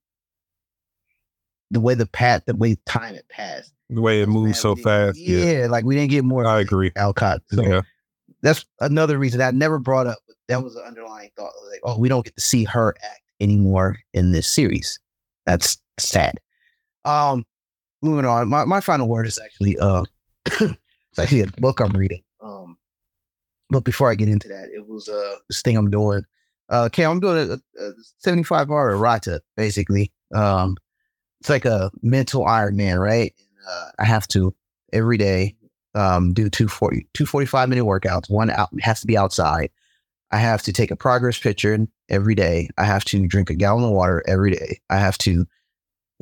the way the path, the way time it passed, The way it moves so fast. Yeah, like we didn't get more. I agree. Alcock. So Yeah. that's another reason I never brought up. That was an underlying thought. Like, oh, we don't get to see her act anymore in this series. That's sad. Um, moving on. My my final word is actually uh, it's actually a book I'm reading. Um, but before I get into that, it was uh this thing I'm doing. Uh, okay, I'm doing a, a 75 hour Rata basically. Um, it's like a mental Iron Man, right? Uh, I have to every day um, do 240, 245 minute workouts. One out has to be outside. I have to take a progress picture every day. I have to drink a gallon of water every day. I have to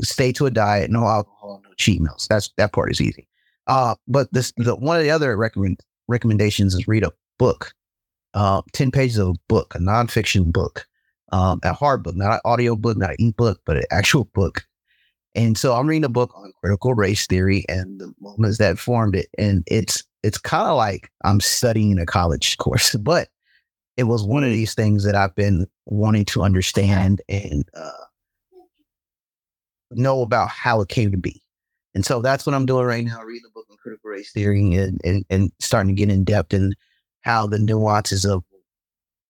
stay to a diet, no alcohol, no cheat meals. That's that part is easy. Uh, but this the one of the other recommend recommendations is read a book, uh, ten pages of a book, a nonfiction book, um, a hard book, not an audio book, not an ebook, but an actual book. And so I'm reading a book on critical race theory and the moments that formed it. And it's it's kind of like I'm studying a college course, but it was one of these things that I've been wanting to understand and uh, know about how it came to be. And so that's what I'm doing right now, reading a book on critical race theory and, and, and starting to get in depth in how the nuances of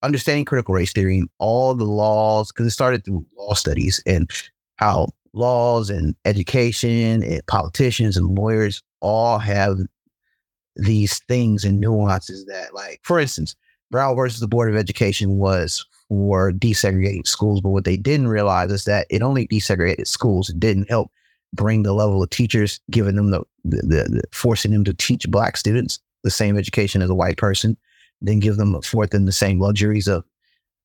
understanding critical race theory and all the laws, because it started through law studies and how laws and education and politicians and lawyers all have these things and nuances that, like, for instance, Brown versus the Board of Education was for desegregating schools, but what they didn't realize is that it only desegregated schools. It didn't help bring the level of teachers, giving them the, the, the, the forcing them to teach black students the same education as a white person, then give them forth in the same luxuries of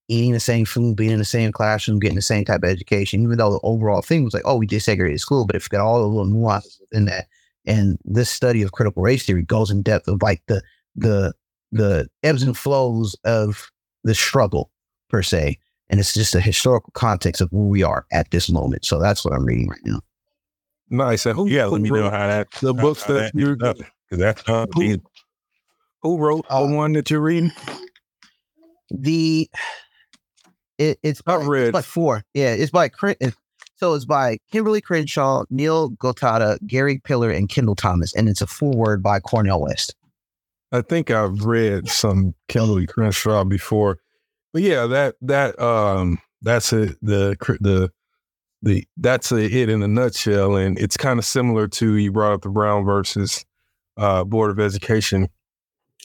eating the same food, being in the same classroom, getting the same type of education, even though the overall thing was like, oh, we desegregated school, but it got all the little nuances in that. And this study of critical race theory goes in depth of like the the the ebbs and flows of the struggle per se. And it's just a historical context of where we are at this moment. So that's what I'm reading right now. Nice. And who, Yeah, who let me know how that the how- books how that you're because that's Who- who wrote Uh, the one that you're reading? The it, it's by, I've read- it's by four. Yeah, it's by Cri- it- so it's by Kimberlé Crenshaw, Neil Gotanda, Gary Peller, and Kendall Thomas, and it's a foreword by Cornel West. I think I've read some Kelly Crenshaw before, but yeah, that that um that's it. The the the that's a, it in a nutshell, and it's kind of similar to you brought up the Brown versus uh, Board of Education.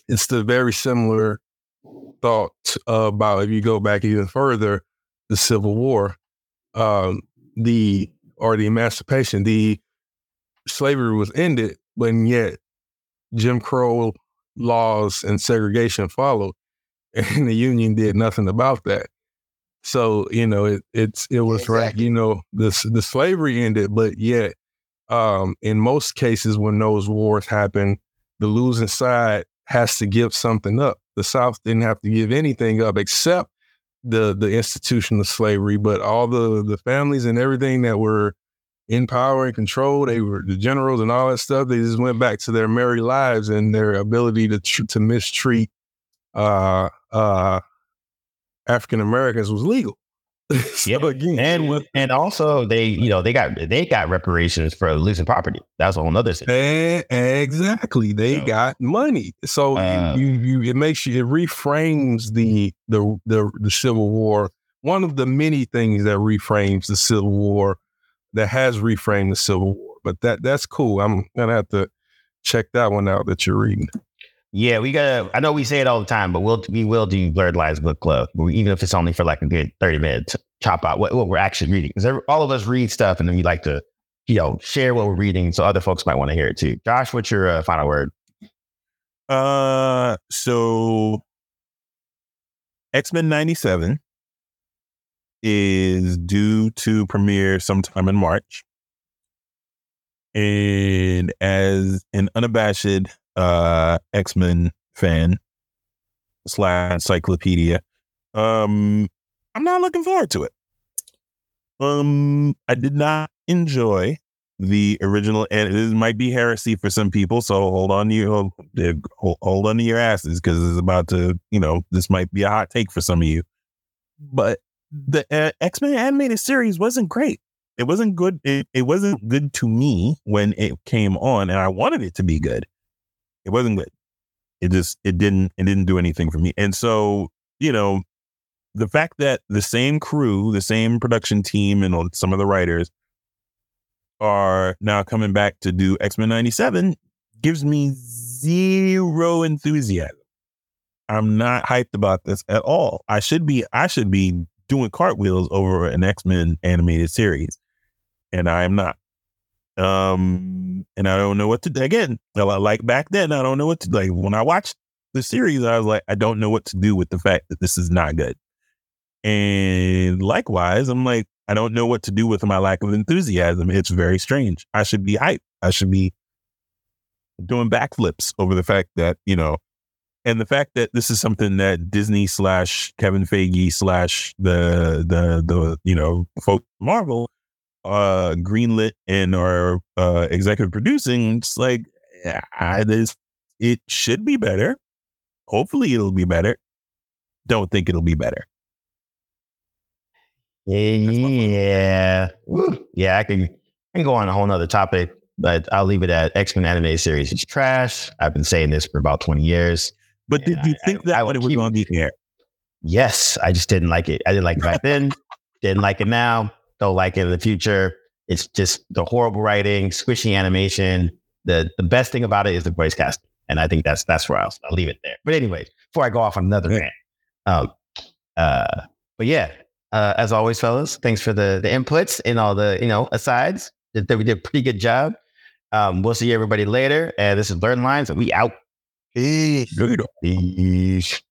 It's the very similar thought about if you go back even further, the Civil War, um, the or the Emancipation, the slavery was ended, but yet Jim Crow laws and segregation followed, and the union did nothing about that. So you know it it's it was right. You know the the slavery ended, but yet um, in most cases when those wars happen, the losing side has to give something up. The South didn't have to give anything up except the the institution of slavery, but all the the families and everything that were in power and control, they were the generals and all that stuff. They just went back to their merry lives and their ability to tr- to mistreat uh, uh, African Americans was legal. so Yeah, again, and with and also they you know they got they got reparations for losing property. That's a whole other thing. Exactly. They So- got money. So Uh, you, you, you, it makes you, it reframes the, the, the, the Civil War. One of the many things that reframes the Civil War that has reframed the Civil War. But that, that's cool. I'm going to have to check that one out that you're reading. Yeah, we gotta. I know we say it all the time, but we'll we will do Blerd Lines Book Club, even if it's only for like a good thirty minutes. Chop out what, what we're actually reading because all of us read stuff, and then we like to, you know, share what we're reading so other folks might want to hear it too. Josh, what's your uh, final word? Uh, so X Men '97 is due to premiere sometime in March, and as an unabashed uh X Men fan slash encyclopedia, um, I'm not looking forward to it. Um, I did not enjoy the original, and this might be heresy for some people. So hold on to your hold, hold on to your asses because it's about to, you know, this might be a hot take for some of you. But the uh, X Men animated series wasn't great. It wasn't good. It, it wasn't good to me when it came on, and I wanted it to be good. It wasn't good. It just it didn't it didn't do anything for me. And so you know, the fact that the same crew, the same production team, and some of the writers are now coming back to do X Men '97 gives me zero enthusiasm. I'm not hyped about this at all. I should be. I should be doing cartwheels over an X Men animated series, and I am not. Um, and I don't know what to again. Like back then, I don't know what to like. When I watched the series, I was like, I don't know what to do with the fact that this is not good. And likewise, I'm like, I don't know what to do with my lack of enthusiasm. It's very strange. I should be hyped. I should be doing backflips over the fact that, you know, and the fact that this is something that Disney slash Kevin Feige slash the the the you know folk Marvel uh greenlit and are uh executive producing, it's like I, this it should be better. Hopefully it'll be better. Don't think it'll be better. Yeah. Yeah, I can I can go on a whole nother topic, but I'll leave it at X-Men animated series. It's trash. I've been saying this for about 20 years. But did you think I, that I, when it was on the air? Yes, I just didn't like it. I didn't like it back then. didn't like it now. Don't like it in the future. It's just the horrible writing, squishy animation. The the best thing about it is the voice cast, and I think that's that's where I'll, I'll leave it there. But anyway, before I go off on another rant, um, uh, but yeah, uh, as always, fellas, thanks for the the inputs and all the you know asides. That we did a pretty good job. Um, we'll see everybody later. And this is Blerd Lines, and we out. Ich. Jeder. Ich.